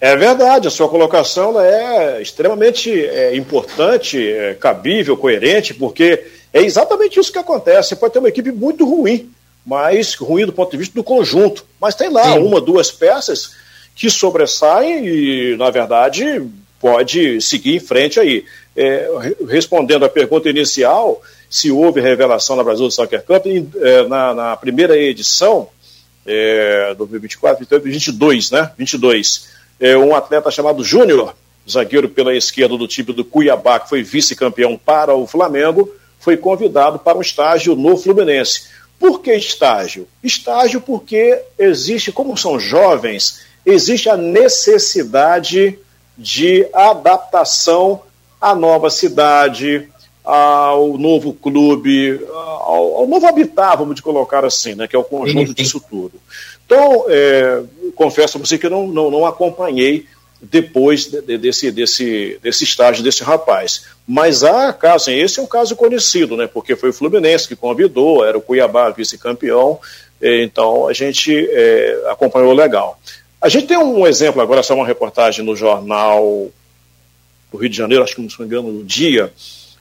É verdade, a sua colocação é extremamente é, importante, é, cabível, coerente, porque é exatamente isso que acontece. Você pode ter uma equipe muito ruim, mas ruim do ponto de vista do conjunto. Mas tem lá Sim. uma, duas peças que sobressaem e, na verdade, pode seguir em frente aí. É, respondendo à pergunta inicial, se houve revelação na Brasil Soccer Cup, é, na, na, primeira edição, é, 2024, 22, né? 22. É, um atleta chamado Júnior, zagueiro pela esquerda do time do Cuiabá, que foi vice-campeão para o Flamengo, foi convidado para um estágio no Fluminense. Por que estágio? Estágio porque existe, como são jovens, existe a necessidade de adaptação à nova cidade, ao novo clube, ao, ao novo habitat, vamos colocar assim, né, que é o conjunto disso tudo. Então, é, confesso a você que eu não, não, não acompanhei depois de, de, desse, desse, desse estágio desse rapaz. Mas há caso, esse é um caso conhecido, né? Porque foi o Fluminense que convidou, era o Cuiabá vice-campeão, então a gente é, acompanhou legal. A gente tem um exemplo agora, só uma reportagem no jornal do Rio de Janeiro, acho que não me engano, no dia,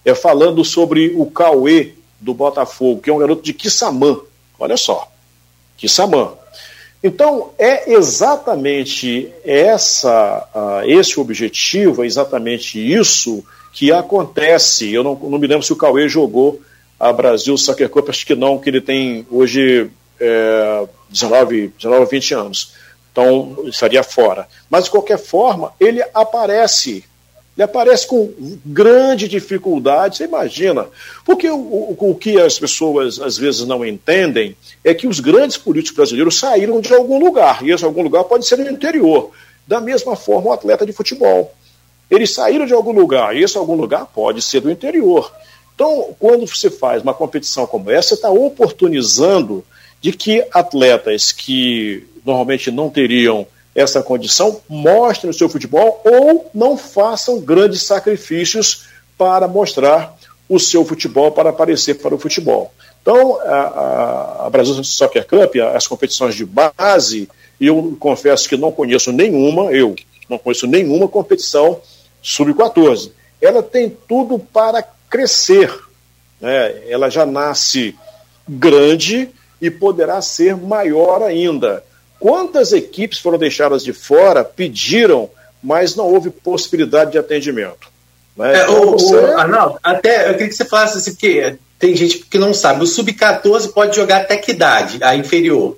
é falando sobre o Cauê do Botafogo, que é um garoto de Quissamã. Olha só, Quissamã. Então, é exatamente essa, uh, esse objetivo, é exatamente isso que acontece. Eu não, não me lembro se o Cauê jogou a Brasil Soccer Cup, acho que não, que ele tem hoje é, 19, 19, 20 anos. Então, estaria fora. Mas, de qualquer forma, ele aparece ele aparece com grande dificuldade, você imagina. Porque o, o, o, que as pessoas às vezes não entendem é que os grandes políticos brasileiros saíram de algum lugar, e esse algum lugar pode ser no interior. Da mesma forma, o atleta de futebol. Eles saíram de algum lugar, e esse algum lugar pode ser do interior. Então, quando você faz uma competição como essa, você está oportunizando de que atletas que normalmente não teriam essa condição mostrem o seu futebol ou não façam grandes sacrifícios para mostrar o seu futebol, para aparecer para o futebol. Então, a, a Brasil Soccer Cup, as competições de base, eu confesso que não conheço nenhuma, eu não conheço nenhuma competição sub-14. Ela tem tudo para crescer. Né? Ela já nasce grande e poderá ser maior ainda. Quantas equipes foram deixadas de fora, pediram, mas não houve possibilidade de atendimento?
Né? É, então, o, você... o, Arnaldo, até eu queria que você falasse assim, porque tem gente que não sabe, o sub-14 pode jogar até que idade, a inferior?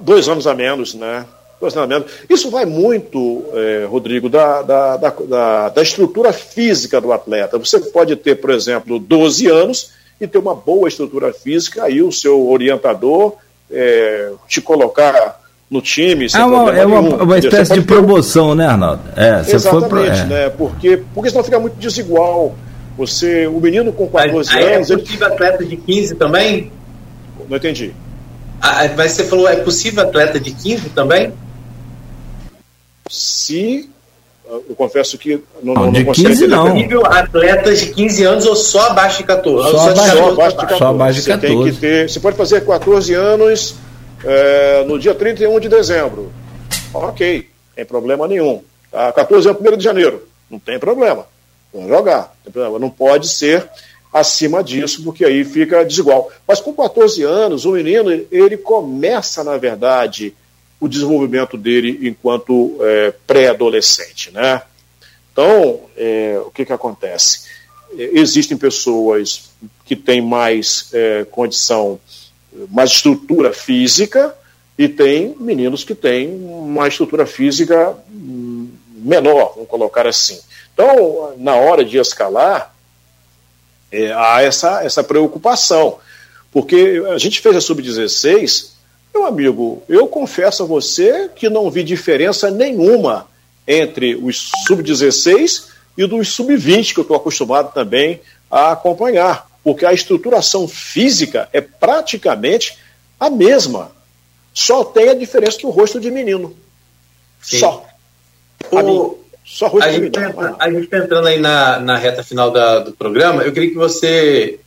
Dois anos a menos, né? Dois anos a menos. Isso vai muito, é, Rodrigo, da, da, da, da estrutura física do atleta. Você pode ter, por exemplo, 12 anos e ter uma boa estrutura física, aí o seu orientador é, te colocar no time.
É uma, é uma, uma espécie de promoção, né, Arnaldo?
É, Exatamente, pro... é. né? Porque, porque senão fica muito desigual. Você, o menino com 14
mas,
anos.
É possível ele... atleta de 15 também?
Não entendi.
Ah, mas você falou, é possível atleta de 15 também?
Se eu confesso que
não, não, de não 15 não.
nível atletas de 15 anos ou só abaixo de 14?
Só, abaixo, só abaixo de 14. Só abaixo de 14.
Você, tem que ter, você pode fazer 14 anos é, no dia 31 de dezembro. Ok, tem problema nenhum. Tá? 14 anos, 1 de janeiro. Não tem problema. Vamos jogar. Não, problema. não pode ser acima disso, porque aí fica desigual. Mas com 14 anos, o menino, ele começa, na verdade, o desenvolvimento dele enquanto é, pré-adolescente. Né? Então, é, o que, que acontece? É, existem pessoas que têm mais é, condição, mais estrutura física, e tem meninos que têm uma estrutura física hum, menor, vamos colocar assim. Então, na hora de escalar, é, há essa, essa preocupação, porque a gente fez a sub-16 meu amigo, eu confesso a você que não vi diferença nenhuma entre os sub-16 e dos sub-20, que eu estou acostumado também a acompanhar, porque a estruturação física é praticamente a mesma. Só tem a diferença do rosto de menino. Sim. Só.
O... Só rosto a de menino. Tá, a gente está entrando aí na, na reta final da, do programa. Eu queria que você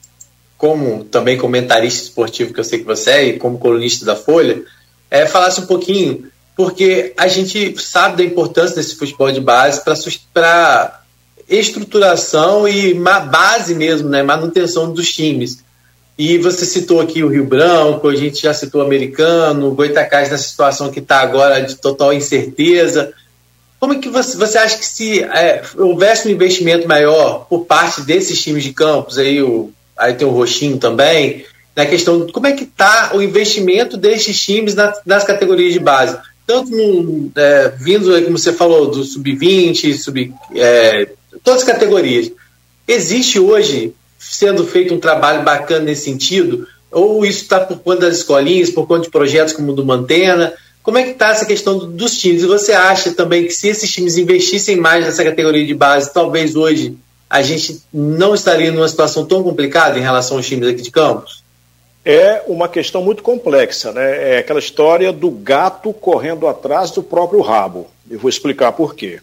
como também comentarista esportivo que eu sei que você é, e como colunista da Folha, é, falasse um pouquinho, porque a gente sabe da importância desse futebol de base para estruturação e base mesmo, né, manutenção dos times. E você citou aqui o Rio Branco, a gente já citou o Americano, o Goitacás na situação que está agora de total incerteza. Como é que você, você acha que se é, houvesse um investimento maior por parte desses times de campos, aí o aí tem o Roxinho também, na questão de como é que está o investimento desses times nas, nas categorias de base. Tanto no, é, vindo, como você falou, do sub-20, sub, é, todas as categorias. Existe hoje sendo feito um trabalho bacana nesse sentido? Ou isso está por conta das escolinhas, por conta de projetos como o do Mantena? Como é que está essa questão dos times? E você acha também que se esses times investissem mais nessa categoria de base, talvez hoje a gente não estaria numa situação tão complicada em relação aos times aqui de Campos?
É uma questão muito complexa, né? É aquela história do gato correndo atrás do próprio rabo. Eu vou explicar por quê.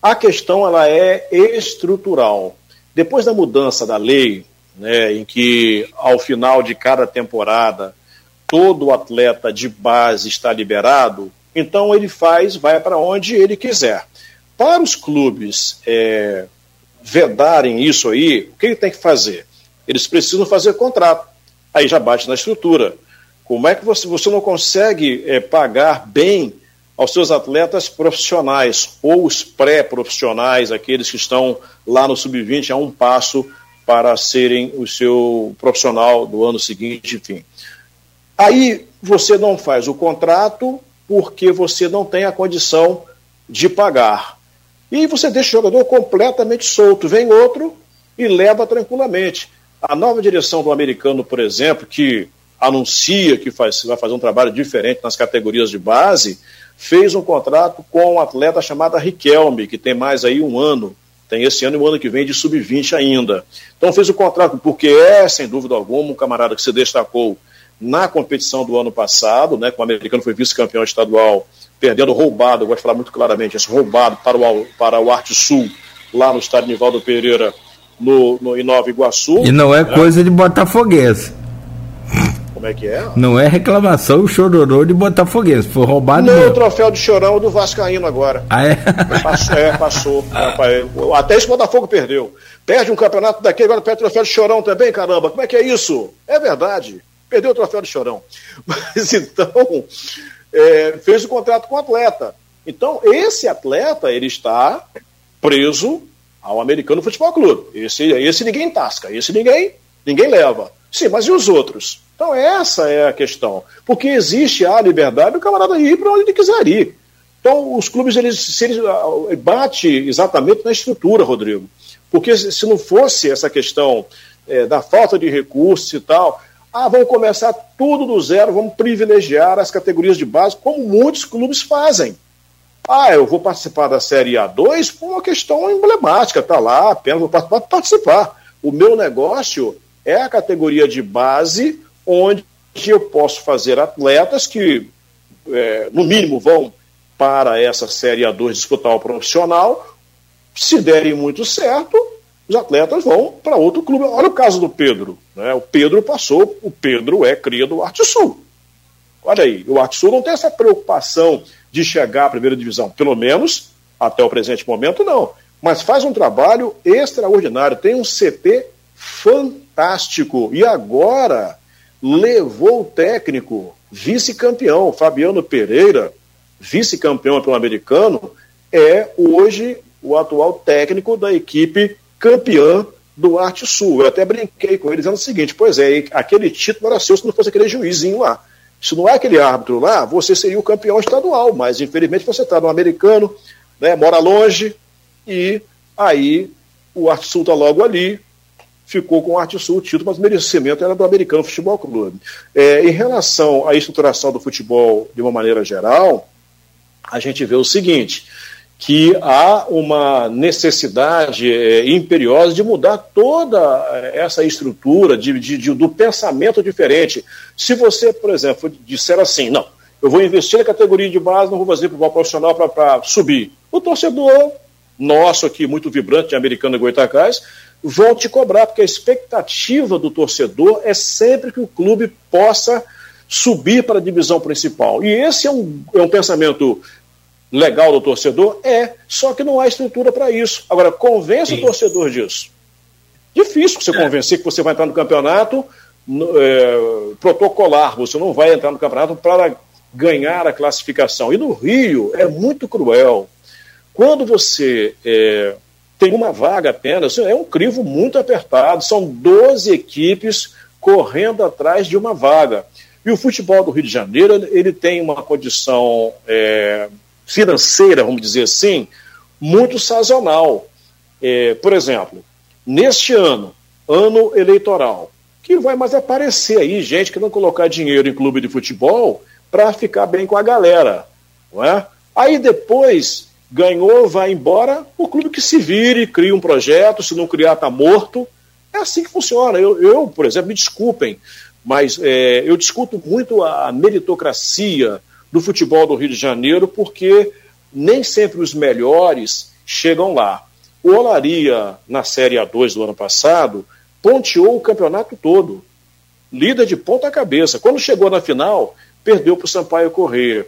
A questão ela é estrutural. Depois da mudança da lei, né, em que ao final de cada temporada todo atleta de base está liberado, então ele faz, vai para onde ele quiser. Para os clubes é, vedarem isso aí, o que ele tem que fazer? Eles precisam fazer contrato. Aí já bate na estrutura. Como é que você, você não consegue é, pagar bem aos seus atletas profissionais ou os pré-profissionais, aqueles que estão lá no sub-20 a um passo para serem o seu profissional do ano seguinte, enfim. Aí você não faz o contrato porque você não tem a condição de pagar. E você deixa o jogador completamente solto. Vem outro e leva tranquilamente. A nova direção do americano, por exemplo, que anuncia que faz, vai fazer um trabalho diferente nas categorias de base, fez um contrato com um atleta chamado Riquelme, que tem mais aí um ano. Tem esse ano e o ano que vem de sub-20 ainda. Então fez o contrato, porque é, sem dúvida alguma, um camarada que se destacou na competição do ano passado, né, com o americano foi vice-campeão estadual, perdendo roubado, eu gosto de falar muito claramente, esse roubado para o, para o Arte Sul, lá no estádio Nivaldo Pereira, no, no, em Nova Iguaçu.
E não é coisa de botafoguense.
Como é que é?
Não é reclamação o chororô de Botafoguense. Foi roubado.
Não, o troféu de chorão do Vascaíno agora.
Ah, é?
Passou, é, passou. Até esse Botafogo perdeu. Perde um campeonato daqui, agora perde o troféu de chorão também, caramba. Como é que é isso? É verdade. Perdeu o troféu de chorão. Mas então, é, fez o contrato com o atleta. Então, esse atleta, ele está preso ao Americano Futebol Clube. Esse, esse ninguém tasca, esse ninguém, ninguém leva. Sim, mas e os outros? Então essa é a questão. Porque existe a liberdade do camarada ir para onde ele quiser ir. Então os clubes, eles, se eles ah, bate exatamente na estrutura, Rodrigo. Porque se não fosse essa questão é, da falta de recursos e tal, ah, vamos começar tudo do zero, vamos privilegiar as categorias de base, como muitos clubes fazem. Ah, eu vou participar da Série A2 por uma questão emblemática, tá lá, apenas vou participar, participar. O meu negócio é a categoria de base onde eu posso fazer atletas que, é, no mínimo, vão para essa Série A2 disputar o profissional. Se derem muito certo, os atletas vão para outro clube. Olha o caso do Pedro. Né? O Pedro passou, o Pedro é cria do Arte Sul. Olha aí, o Arte Sul não tem essa preocupação de chegar à primeira divisão, pelo menos até o presente momento, não. Mas faz um trabalho extraordinário, tem um CT fantástico. E agora levou o técnico vice-campeão, Fabiano Pereira, vice-campeão pelo americano, é hoje o atual técnico da equipe campeã do Arte Sul. Eu até brinquei com ele dizendo o seguinte: pois é, aquele título era seu se não fosse aquele juizinho lá. Se não é aquele árbitro lá, você seria o campeão estadual, mas infelizmente você está no americano, né, mora longe, e aí o Arte Sul está logo ali, ficou com o Arte Sul o título, mas o merecimento era do Americano Futebol Clube. É, em relação à estruturação do futebol de uma maneira geral, a gente vê o seguinte, que há uma necessidade é, imperiosa de mudar toda essa estrutura de, de, de, do pensamento diferente. Se você, por exemplo, disser assim, não, eu vou investir na categoria de base, não vou fazer futebol profissional para subir. O torcedor nosso aqui, muito vibrante, de americano e Goitacás, vão te cobrar, porque a expectativa do torcedor é sempre que o clube possa subir para a divisão principal. E esse é um, é um pensamento legal do torcedor? É, só que não há estrutura para isso. Agora, convence Sim. o torcedor disso. Difícil você é. convencer que você vai entrar no campeonato é, protocolar, você não vai entrar no campeonato para ganhar a classificação. E no Rio é muito cruel. Quando você é, tem uma vaga apenas, é um crivo muito apertado, são 12 equipes correndo atrás de uma vaga. E o futebol do Rio de Janeiro, ele tem uma condição é, financeira, vamos dizer assim, muito sazonal. É, por exemplo, neste ano, ano eleitoral, que vai mais aparecer aí gente que não colocar dinheiro em clube de futebol para ficar bem com a galera, não é? Aí depois ganhou, vai embora, o clube que se vire, cria um projeto, se não criar, está morto. É assim que funciona. Eu, eu por exemplo, me desculpem, mas é, eu discuto muito a meritocracia do futebol do Rio de Janeiro, porque nem sempre os melhores chegam lá. O Olaria, na Série A2 do ano passado, ponteou o campeonato todo, líder de ponta cabeça. Quando chegou na final, perdeu para o Sampaio Corrêa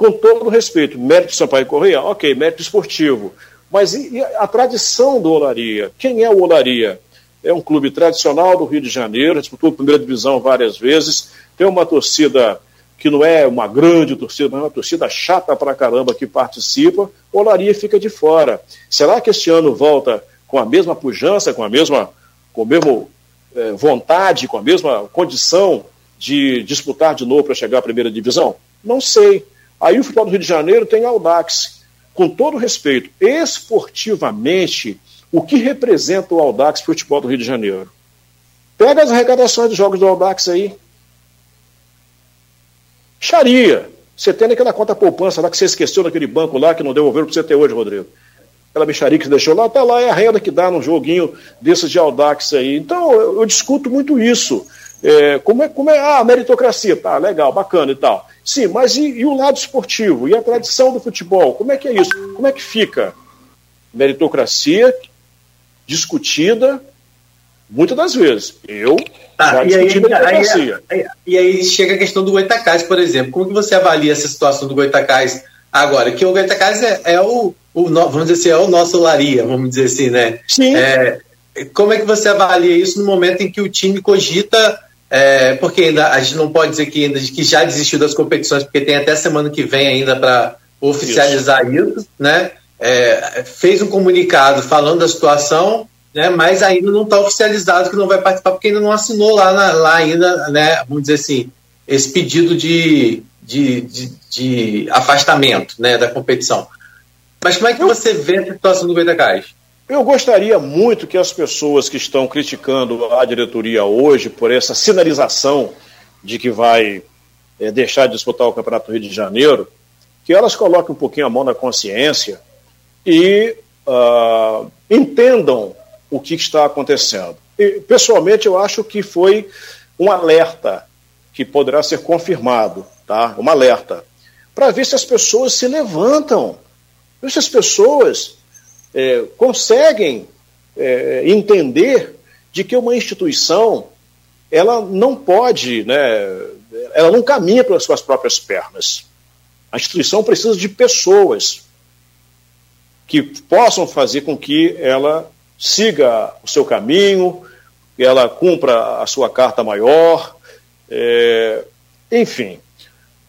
com todo respeito, mérito Sampaio Correia, ok, mérito esportivo. Mas e a tradição do Olaria? Quem é o Olaria? É um clube tradicional do Rio de Janeiro, disputou a primeira divisão várias vezes, tem uma torcida que não é uma grande torcida, mas é uma torcida chata pra caramba que participa, o Olaria fica de fora. Será que este ano volta com a mesma pujança, com a mesma, com a mesma é, vontade, com a mesma condição de disputar de novo para chegar à primeira divisão? Não sei. Aí o futebol do Rio de Janeiro tem Audax. Com todo respeito, esportivamente, o que representa o Audax futebol do Rio de Janeiro? Pega as arrecadações dos jogos do Audax aí. Xaria. Você tem aquela conta poupança lá que você esqueceu naquele banco lá que não devolveram para você ter hoje, Rodrigo. Aquela bicharia que você deixou lá, tá lá, é a renda que dá num joguinho desses de Audax aí. Então, eu, eu discuto muito isso. É, como, é, como é ah, meritocracia? Tá, legal, bacana e tal. Sim, mas e, e, o lado esportivo? E a tradição do futebol? Como é que é isso? Como é que fica? Meritocracia discutida muitas das vezes. Eu
tá, já e aí. Aí, aí, e aí chega a questão do Goitacás, por exemplo. Como que você avalia essa situação do Goitacás agora? Que o Goitacás é, é o, o, vamos dizer assim, é o nosso Laria, vamos dizer assim, né?
Sim.
É, como é que você avalia isso no momento em que o time cogita é, porque ainda a gente não pode dizer que, ainda, que já desistiu das competições, porque tem até semana que vem ainda para oficializar isso, isso né? É, fez um comunicado falando da situação, né? Mas ainda não está oficializado que não vai participar, porque ainda não assinou lá, na, lá ainda, né? Vamos dizer assim, esse pedido de, de, de, de afastamento, né? Da competição. Mas como é que você vê a situação do Goitacás?
Eu gostaria muito que as pessoas que estão criticando a diretoria hoje por essa sinalização de que vai é, deixar de disputar o Campeonato do Rio de Janeiro, que elas coloquem um pouquinho a mão na consciência e uh, entendam o que está acontecendo. E, pessoalmente, eu acho que foi um alerta que poderá ser confirmado, tá? Um alerta para ver se as pessoas se levantam, se as pessoas é, conseguem é, entender de que uma instituição ela não pode, né, ela não caminha pelas suas próprias pernas. A instituição precisa de pessoas que possam fazer com que ela siga o seu caminho, que ela cumpra a sua carta maior, é, enfim.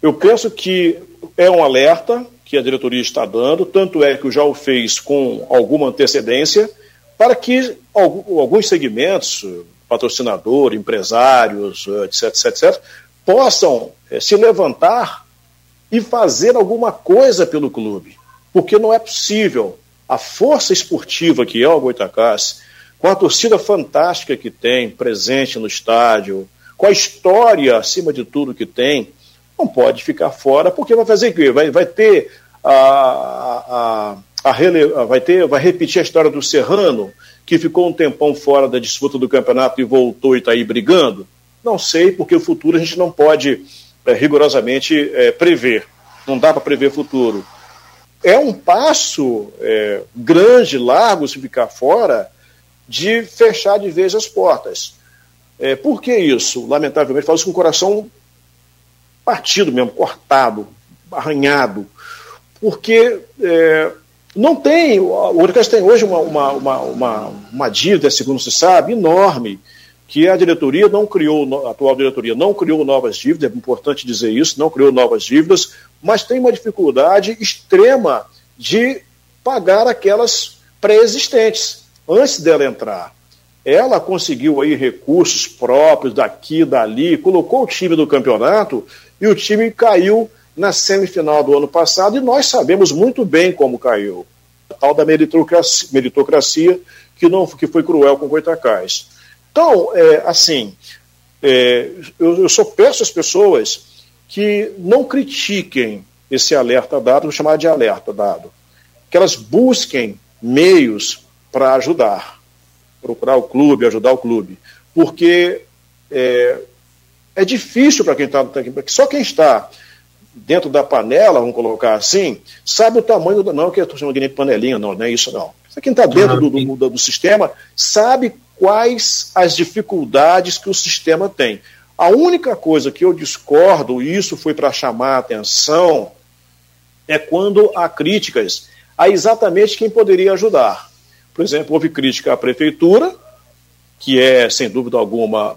Eu penso que é um alerta, que a diretoria está dando, tanto é que já o fez com alguma antecedência, para que alguns segmentos, patrocinador, empresários, etc, etc, possam eh, se levantar e fazer alguma coisa pelo clube. Porque não é possível. A força esportiva que é o Goitacás, com a torcida fantástica que tem presente no estádio, com a história, acima de tudo, que tem, não pode ficar fora, porque vai fazer o quê? Vai, vai ter a, a, a rele... vai ter, vai repetir a história do Serrano, que ficou um tempão fora da disputa do campeonato e voltou e está aí brigando? Não sei, porque o futuro a gente não pode é, rigorosamente é, prever. Não dá para prever futuro. É um passo é, grande, largo, se ficar fora, de fechar de vez as portas. É, por que isso? Lamentavelmente, falo isso com o coração partido mesmo, cortado, arranhado, porque é, não tem, o Unicas tem hoje uma, uma, uma, uma, uma dívida, segundo se sabe, enorme, que a diretoria não criou, a atual diretoria não criou novas dívidas, é importante dizer isso, não criou novas dívidas, mas tem uma dificuldade extrema de pagar aquelas pré-existentes, antes dela entrar. Ela conseguiu aí recursos próprios daqui, dali, colocou o time do campeonato e o time caiu na semifinal do ano passado e nós sabemos muito bem como caiu. A tal da meritocracia, meritocracia que, não, que foi cruel com o Goitacás. Então, é, assim, é, eu, eu só peço às pessoas que não critiquem esse alerta dado, vou chamar de alerta dado, que elas busquem meios para ajudar, procurar o clube, ajudar o clube, porque é, é difícil para quem está. Só quem está dentro da panela, vamos colocar assim, sabe o tamanho do. Não que eu estou chamando de panelinha, não, não é isso não. Só quem está dentro do, do, do sistema sabe quais as dificuldades que o sistema tem. A única coisa que eu discordo, e isso foi para chamar a atenção, é quando há críticas a exatamente quem poderia ajudar. Por exemplo, houve crítica à prefeitura, que é, sem dúvida alguma,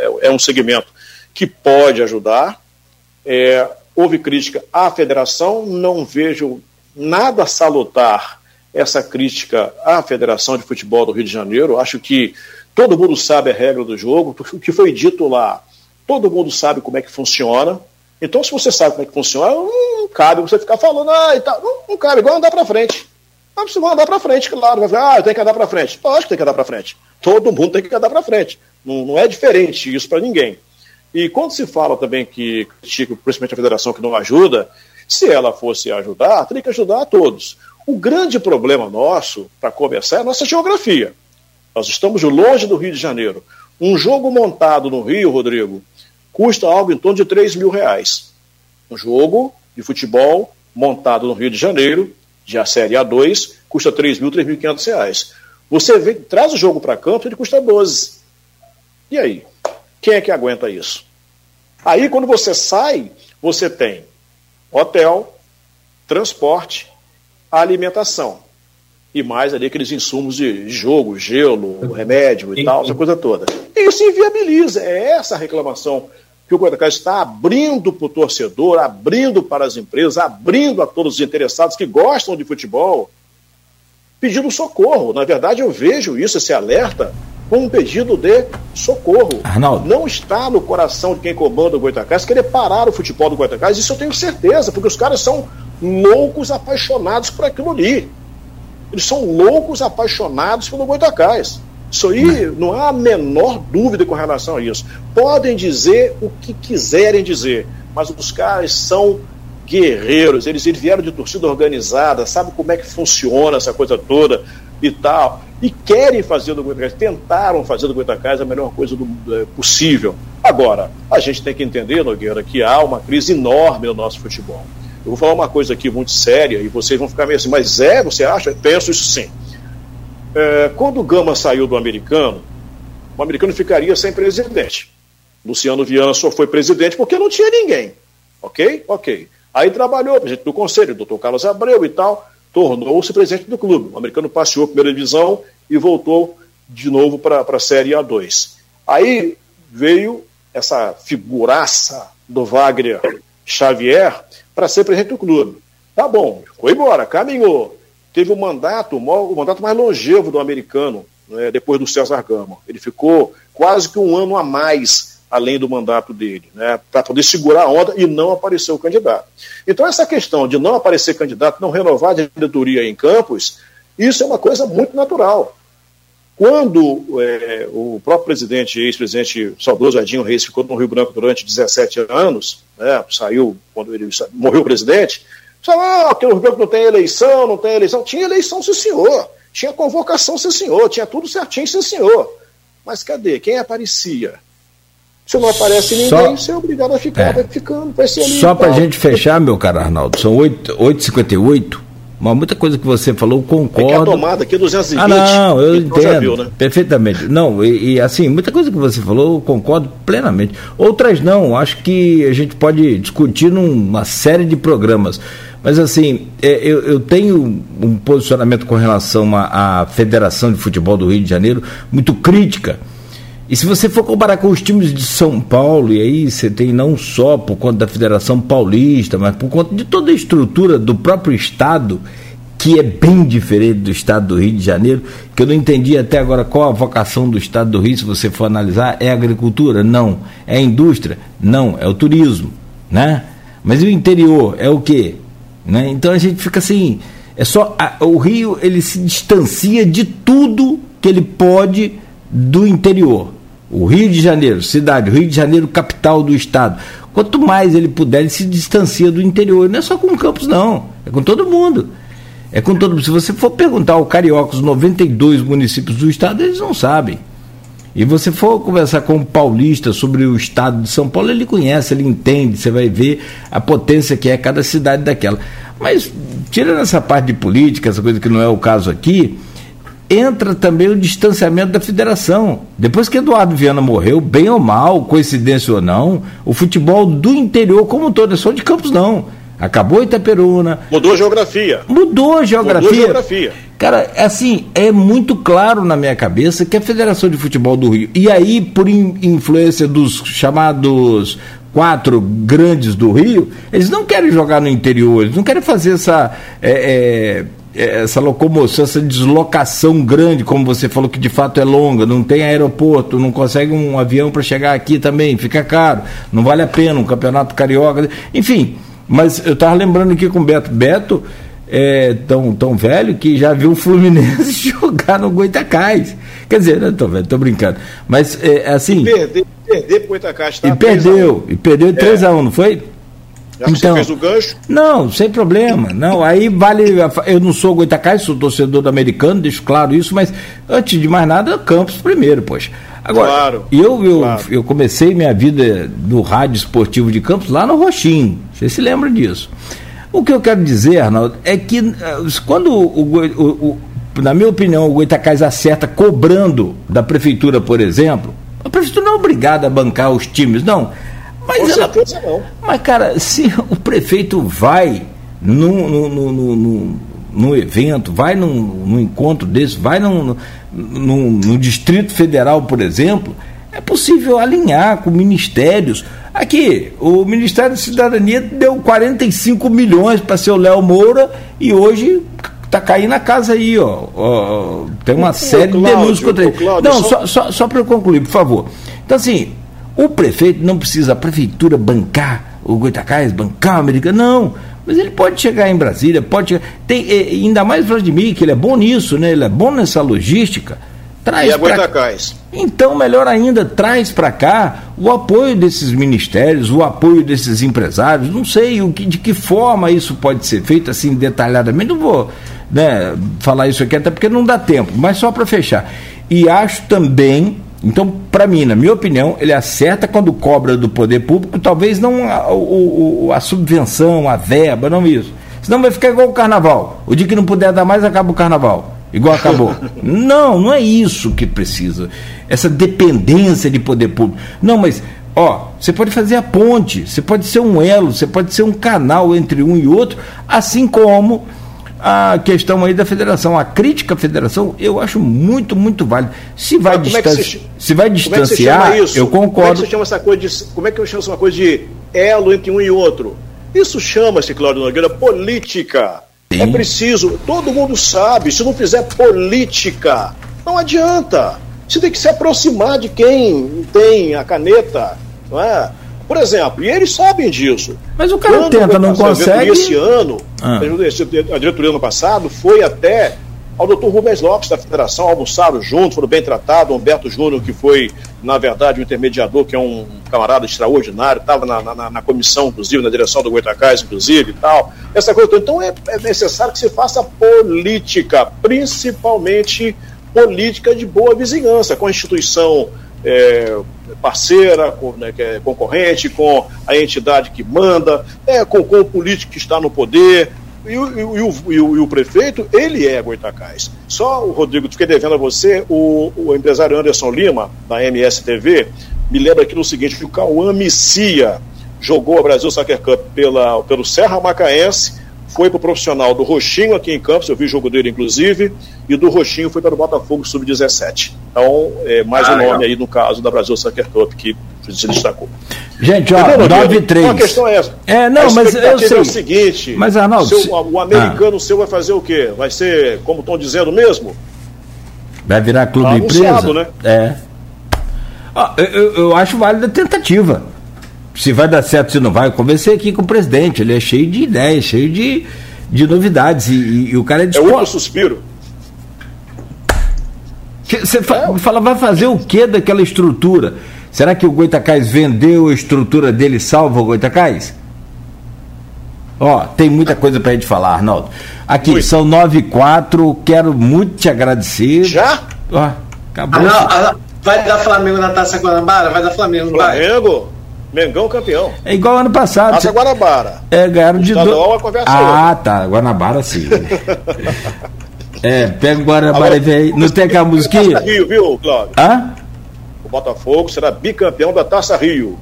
é, é um segmento que pode ajudar. É, houve crítica à federação, não vejo nada salutar essa crítica à Federação de Futebol do Rio de Janeiro. Acho que todo mundo sabe a regra do jogo, o que foi dito lá, todo mundo sabe como é que funciona. Então, se você sabe como é que funciona, não cabe você ficar falando, ah, e tal. Não, não cabe, igual andar para frente. Ah, você vai andar para frente, claro. Vai falar, ah, tenho que andar para frente. Lógico que tem que andar para frente. Todo mundo tem que andar para frente. Não, não é diferente isso para ninguém. E quando se fala também que critica, principalmente a federação que não ajuda, se ela fosse ajudar, teria que ajudar a todos. O grande problema nosso, para começar, é a nossa geografia. Nós estamos longe do Rio de Janeiro. Um jogo montado no Rio, Rodrigo, custa algo em torno de 3 mil reais. Um jogo de futebol montado no Rio de Janeiro, de a Série A2, custa 3 mil, 3.500 reais. Você traz o jogo para campo, ele custa 12. E aí? Quem é que aguenta isso? Aí, quando você sai, você tem hotel, transporte, alimentação e mais ali aqueles insumos de jogo, gelo, remédio e tal, essa coisa toda. E isso inviabiliza. É essa a reclamação que o Goitacás está abrindo para o torcedor, abrindo para as empresas, abrindo a todos os interessados que gostam de futebol, pedindo socorro. Na verdade, eu vejo isso, esse alerta, como um pedido de socorro. Arnaldo. Não está no coração de quem comanda o Goitacás querer parar o futebol do Goitacás, isso eu tenho certeza, porque os caras são loucos, apaixonados por aquilo ali. Eles são loucos apaixonados pelo Goitacás. Isso aí não há a menor dúvida com relação a isso. Podem dizer o que quiserem dizer, mas os caras são guerreiros, eles, eles vieram de torcida organizada, sabe como é que funciona essa coisa toda e tal. E querem fazer do Goitacás, tentaram fazer do Goitacás a melhor coisa do, é, possível. Agora, a gente tem que entender, Nogueira, que há uma crise enorme no nosso futebol. Eu vou falar uma coisa aqui muito séria e vocês vão ficar meio assim, mas é, você acha? Penso isso sim. É, quando o Gama saiu do americano, o americano ficaria sem presidente. Luciano Viana só foi presidente porque não tinha ninguém. Ok? Ok. Aí trabalhou, presidente do conselho, doutor Carlos Abreu e tal, tornou-se presidente do clube. O americano passeou a primeira divisão e voltou de novo para a Série A2. Aí veio essa figuraça do Wagner Xavier, para ser presidente do clube. Tá bom, foi embora, caminhou. Teve o mandato, o mandato mais longevo do americano, né, depois do César Gama. Ele ficou quase que um ano a mais além do mandato dele, né, para poder segurar a onda e não aparecer o candidato. Então, essa questão de não aparecer candidato, não renovar a diretoria em Campos, isso é uma coisa muito natural. Quando é, o próprio presidente, ex-presidente saudoso Edinho Reis, ficou no Rio Branco durante 17 anos, né, saiu quando ele morreu o presidente, falou ah, que o Rio Branco não tem eleição, não tem eleição. Tinha eleição, sim senhor. Tinha convocação, sim senhor. Tinha tudo certinho, sim senhor. Mas cadê? Quem aparecia? Se não aparece ninguém, só, você é obrigado a ficar, é, vai ficando, vai ser ali.
Só para a gente fechar, meu caro Arnaldo, são 8h58. Mas muita coisa que você falou, concordo. É que a
tomada aqui é 220.
Ah, não, eu entendo. Viu, né? Perfeitamente. Não, e, e, assim, muita coisa que você falou, concordo plenamente. Outras não, acho que a gente pode discutir numa série de programas. Mas assim, é, eu, eu, tenho um posicionamento com relação à Federação de Futebol do Rio de Janeiro muito crítica e se você for comparar com os times de São Paulo, e aí você tem não só por conta da Federação Paulista, mas por conta de toda a estrutura do próprio Estado, que é bem diferente do Estado do Rio de Janeiro, que eu não entendi até agora qual a vocação do Estado do Rio, se você for analisar, é agricultura? Não. É indústria? Não. É o turismo, né? Mas e o interior? É o quê? Né? Então a gente fica assim, é só a, o Rio ele se distancia de tudo que ele pode do interior. O Rio de Janeiro, cidade, o Rio de Janeiro, capital do estado. Quanto mais ele puder, ele se distancia do interior. Não é só com o Campos, não. É com todo mundo. É com todo mundo. Se você for perguntar ao Carioca, os 92 municípios do estado, eles não sabem. E você for conversar com o paulista sobre o estado de São Paulo, ele conhece, ele entende, você vai ver a potência que é cada cidade daquela. Mas, tirando essa parte de política, essa coisa que não é o caso aqui, entra também o distanciamento da federação. Depois que Eduardo Viana morreu, bem ou mal, coincidência ou não, o futebol do interior como um todo, é só de Campos não. Acabou Itaperuna.
Mudou a geografia.
Mudou a geografia. Mudou a geografia. Cara, é assim, é muito claro na minha cabeça que a Federação de Futebol do Rio, e aí por influência dos chamados quatro grandes do Rio, eles não querem jogar no interior, eles não querem fazer essa. É, é, essa locomoção, essa deslocação grande, como você falou que de fato é longa, não tem aeroporto, não consegue um avião para chegar aqui também, fica caro, não vale a pena um campeonato carioca, enfim. Mas eu estava lembrando aqui com o Beto. Beto é tão, tão velho que já viu o Fluminense jogar no Goitacás. Quer dizer, não tô velho, tô brincando. Mas é, é assim. E
perder, perder pro Goitacás,
tá? E perdeu, e perdeu 3x1, é. não foi? Já então, você fez o gancho? Não, sem problema. Não, aí vale. Eu não sou Goitacás, sou torcedor do americano, deixo claro isso, mas antes de mais nada, Campos primeiro, poxa. Agora, claro, eu, eu, claro. eu comecei minha vida no rádio esportivo de Campos lá no Roxinho. Você se lembra disso? O que eu quero dizer, Arnaldo, é que eh, quando o, o, o na minha opinião, o Goitacás acerta cobrando da prefeitura, por exemplo, a prefeitura não é obrigada a bancar os times, não. Mas Com ela, certeza não. Mas, cara, se o prefeito vai num, num, num, num evento, vai num, num, encontro desse, vai num, num, num Distrito Federal, por exemplo, é possível alinhar com ministérios. Aqui, o Ministério da Cidadania deu 45 milhões para seu Léo Moura e hoje está caindo a casa aí, ó. ó tem uma série Cláudio, de denúncias contra ele. Não, só, só, só para eu concluir, por favor. Então, assim, o prefeito não precisa, a prefeitura bancar o Goitacás, bancar o americano, não. Mas ele pode chegar em Brasília, pode chegar. Tem, ainda mais Vladimir, que ele é bom nisso, né? Ele é bom nessa logística. Traz e a Goitacás. Então, melhor ainda, traz para cá o apoio desses ministérios, o apoio desses empresários. Não sei o que, de que forma isso pode ser feito assim detalhadamente. Não vou né, falar isso aqui, até porque não dá tempo, mas só para fechar. E acho também, então, para mim, na minha opinião, ele acerta quando cobra do poder público, talvez não a, o, a subvenção, a verba, não isso. Senão vai ficar igual o carnaval. O dia que não puder dar mais, acaba o carnaval. Igual acabou. não, não é isso que precisa. Essa dependência de poder público. Não, mas ó, você pode fazer a ponte, você pode ser um elo, você pode ser um canal entre um e outro, assim como a questão aí da federação, a crítica à federação, eu acho muito, muito válida. Se vai, distanci... é se... se... vai distanciar, é eu concordo. Como é que
você chama essa coisa de, como é que eu chamo essa coisa de elo entre um e outro? Isso chama-se, Cláudio Nogueira, política. Sim. É preciso, todo mundo sabe, se não fizer política, não adianta. Você tem que se aproximar de quem tem a caneta, não é? Por exemplo, e eles sabem disso.
Mas o cara Quando tenta, não consegue.
Esse ano, ah. a diretoria ano passado foi até ao doutor Rubens Lopes da Federação, almoçaram juntos, foram bem tratados. Humberto Júnior, que foi, na verdade, o intermediador, que é um camarada extraordinário, estava na, na, na, comissão, inclusive, na direção do Goitacás, inclusive, e tal. Essa coisa toda. Então é, é necessário que se faça política, principalmente política de boa vizinhança, com a instituição é, parceira, com, né, que é concorrente, com a entidade que manda, é, com, com o político que está no poder. E o, e, o, e, o, e o, prefeito, ele é Goitacás. Só o Rodrigo, fiquei devendo a você, o, o empresário Anderson Lima, da MSTV, me lembra aqui no seguinte, que o Cauã Missia jogou a Brasil Soccer Cup pela, pelo Serra Macaense, foi para o profissional do Roxinho aqui em Campos, eu vi o jogo dele inclusive, e do Roxinho foi para o Botafogo Sub-17. Então, é, mais ah, um nome aí no caso da Brasil Soccer Cup que se destacou.
Gente, ó, 9 e 3.
A questão é essa.
É, não, mas eu sei.
é o seguinte,
mas, Arnaldo,
seu, o americano ah. seu vai fazer o quê? Vai ser, como estão dizendo mesmo?
Vai virar clube tá empresa? né? É. Ah, eu, eu acho válida a tentativa se vai dar certo, se não vai. Eu conversei aqui com o presidente, ele é cheio de ideias, cheio de, de novidades. E, e, e o cara é
disposto. É outro suspiro.
Você é. fala, vai fazer o que daquela estrutura? Será que o Goitacás vendeu a estrutura dele salva o Goitacás? Ó, tem muita coisa pra gente falar, Arnaldo. Aqui, muito. são nove e quatro, quero muito te agradecer.
Já?
Ó, acabou.
vai dar Flamengo na Taça Guanabara? Vai dar Flamengo,
Flamengo? Mengão campeão.
É igual ano passado.
Taça Guanabara.
É, ganharam de
dois. conversa
Ah, tá. Guanabara sim. é, pega o Guanabara e vem. Não tem aquela musiquinha?
Taça Rio, viu, Cláudio?
Hã?
O Botafogo será bicampeão da Taça Rio.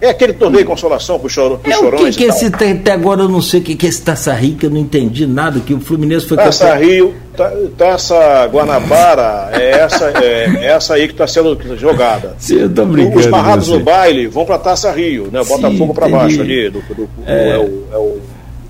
É aquele torneio de consolação pro, choro, pro é,
Chorões. O que, que esse até agora eu não sei o que, que é esse Taça Rio, que eu não entendi nada, que o Fluminense foi
Taça campeão. Rio, Taça Guanabara, é essa, é, essa aí que está sendo jogada.
Sim, eu tô brincando.
Os barrados no baile vão para Taça Rio, né? Botafogo para baixo ali. Do, do, do é. é. o, é o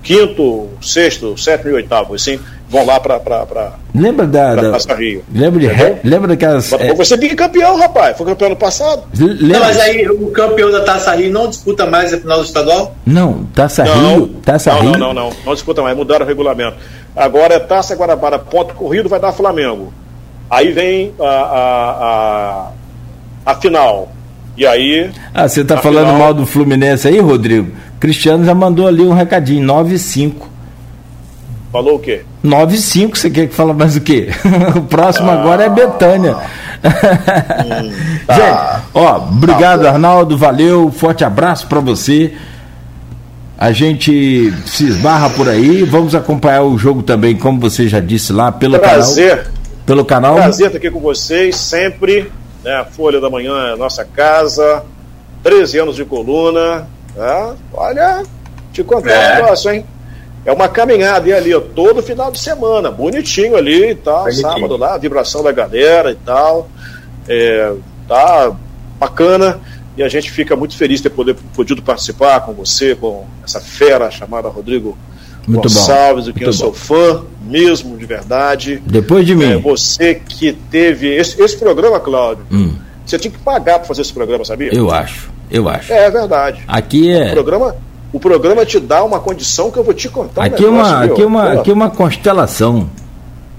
quinto, sexto, sétimo e oitavo, assim vão lá para
lembra da, da
Taça Rio.
Lembra de lembra daquelas
é... Vai ser bicampeão, rapaz. Foi campeão no passado.
Lembra... Não, mas aí o campeão da Taça Rio não disputa mais a final do estadual?
Não, Taça não, Rio, Taça
não,
Rio.
Não, não, não, não, disputa mais, mudaram o regulamento. Agora é Taça Guarabara, ponto corrido vai dar Flamengo. Aí vem a, a, a, a final. E aí.
Ah, você está falando final... mal do Fluminense aí, Rodrigo? Cristiano já mandou ali um recadinho, 9 e 5.
Falou o quê?
9 e 5, você quer que fale mais o quê? o próximo ah, agora é Betânia. Hum, tá. Gente, ó, obrigado tá Arnaldo, valeu, forte abraço para você. A gente se esbarra por aí, vamos acompanhar o jogo também, como você já disse lá, pelo
Prazer.
canal. Pelo canal.
Prazer estar aqui com vocês, sempre. Né, a Folha da Manhã é nossa casa, 13 anos de coluna. Né, olha, te contar é. um negócio, hein? É uma caminhada ali, ó, todo final de semana, bonitinho ali e tal, bonitinho. sábado lá, vibração da galera e tal. É, tá bacana e a gente fica muito feliz de ter poder, podido participar com você, com essa fera chamada Rodrigo muito Gonçalves, bom. do que eu sou fã, mesmo de verdade.
Depois de mim. É,
você que teve. Esse, esse programa, Cláudio, hum. você tinha que pagar para fazer esse programa, sabia?
Eu acho, eu acho.
É, é verdade.
Aqui é.
O programa, o programa te dá uma condição que eu vou te contar.
Aqui, um negócio, é, uma, aqui, é uma, aqui é uma constelação.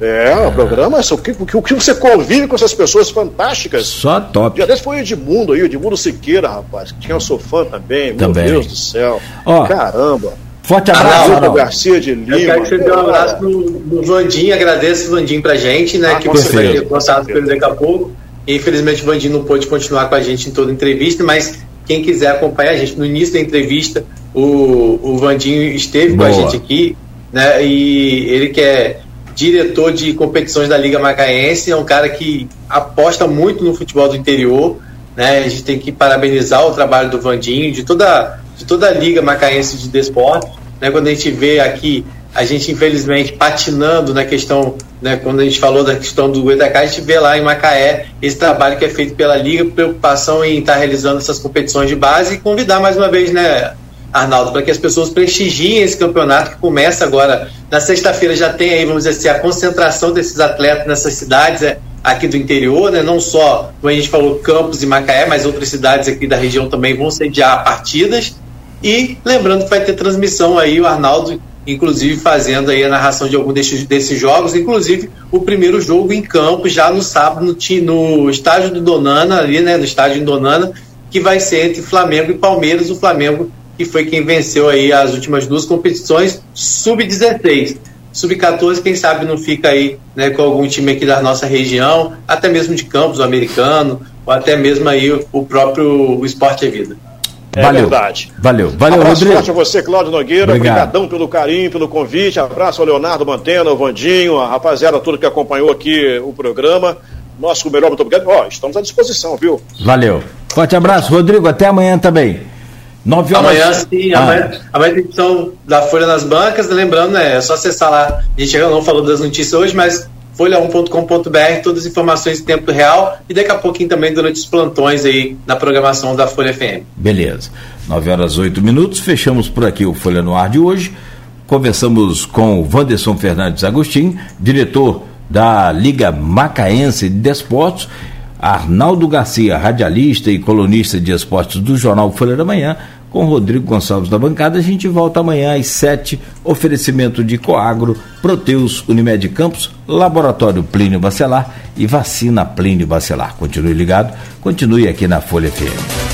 É, é. o programa, o que, o que você convive com essas pessoas fantásticas.
Só top.
Já desse foi o Edmundo aí, o Edmundo Siqueira, rapaz, que eu sou fã também.
também.
Meu Deus do céu. Ó, Caramba.
Forte abraço,
Arnaldo Garcia de Lima. Eu
quero que você dê um abraço do, Vandinho, agradeço o Vandinho pra gente, né? Ah, que você vai ter contato com ele daqui a pouco. Infelizmente o Vandinho não pôde continuar com a gente em toda a entrevista, mas quem quiser acompanhar a gente, no início da entrevista, o, o Vandinho esteve Boa. com a gente aqui, né? E ele que é diretor de competições da Liga Macaense, é um cara que aposta muito no futebol do interior, né? A gente tem que parabenizar o trabalho do Vandinho, de toda, de toda a Liga Macaense de Desporto, né? Quando a gente vê aqui a gente infelizmente patinando na questão, né, quando a gente falou da questão do Goitacá, a gente vê lá em Macaé esse trabalho que é feito pela Liga, preocupação em estar realizando essas competições de base e convidar mais uma vez, né, Arnaldo, para que as pessoas prestigiem esse campeonato que começa agora. Na sexta-feira já tem aí, vamos dizer assim, a concentração desses atletas nessas cidades é, aqui do interior, né? não só, como a gente falou, Campos e Macaé, mas outras cidades aqui da região também vão sediar partidas. E lembrando que vai ter transmissão aí, o Arnaldo, inclusive, fazendo aí a narração de algum desses, desses jogos, inclusive o primeiro jogo em campo, já no sábado, no, no estádio do Donana, ali, né? No estádio em Donana, que vai ser entre Flamengo e Palmeiras. O Flamengo que foi quem venceu aí as últimas duas competições, sub-16. Sub-14, quem sabe não fica aí né, com algum time aqui da nossa região, até mesmo de campos, o americano, ou até mesmo aí o próprio Esporte é Vida.
É valeu. verdade.
Valeu. Valeu,
Abraço Rodrigo. forte a você, Cláudio Nogueira. Obrigado. Obrigadão pelo carinho, pelo convite. Abraço ao Leonardo Mantena, ao Vandinho, a rapaziada toda que acompanhou aqui o programa. Nosso melhor, muito obrigado. Ó, estamos à disposição, viu?
Valeu. Forte abraço, Rodrigo. Até amanhã também.
9 horas. Amanhã sim, ah. amanhã, amanhã tem edição da Folha nas bancas, lembrando, né? É só acessar lá. A gente não falou das notícias hoje, mas folha1.com.br, todas as informações em tempo real e daqui a pouquinho também durante os plantões aí na programação da Folha FM.
Beleza. 9 horas 8 minutos, fechamos por aqui o Folha no Ar de hoje. Conversamos com o Wanderson Fernandes Agostinho, diretor da Liga Macaense de Desportos Arnaldo Garcia, radialista e colunista de esportes do jornal Folha da Manhã, com Rodrigo Gonçalves da bancada. A gente volta amanhã às sete. Oferecimento de Coagro, Proteus, Unimed Campos, Laboratório Plínio Bacelar e Vacina Plínio Bacelar. Continue ligado, continue aqui na Folha FM.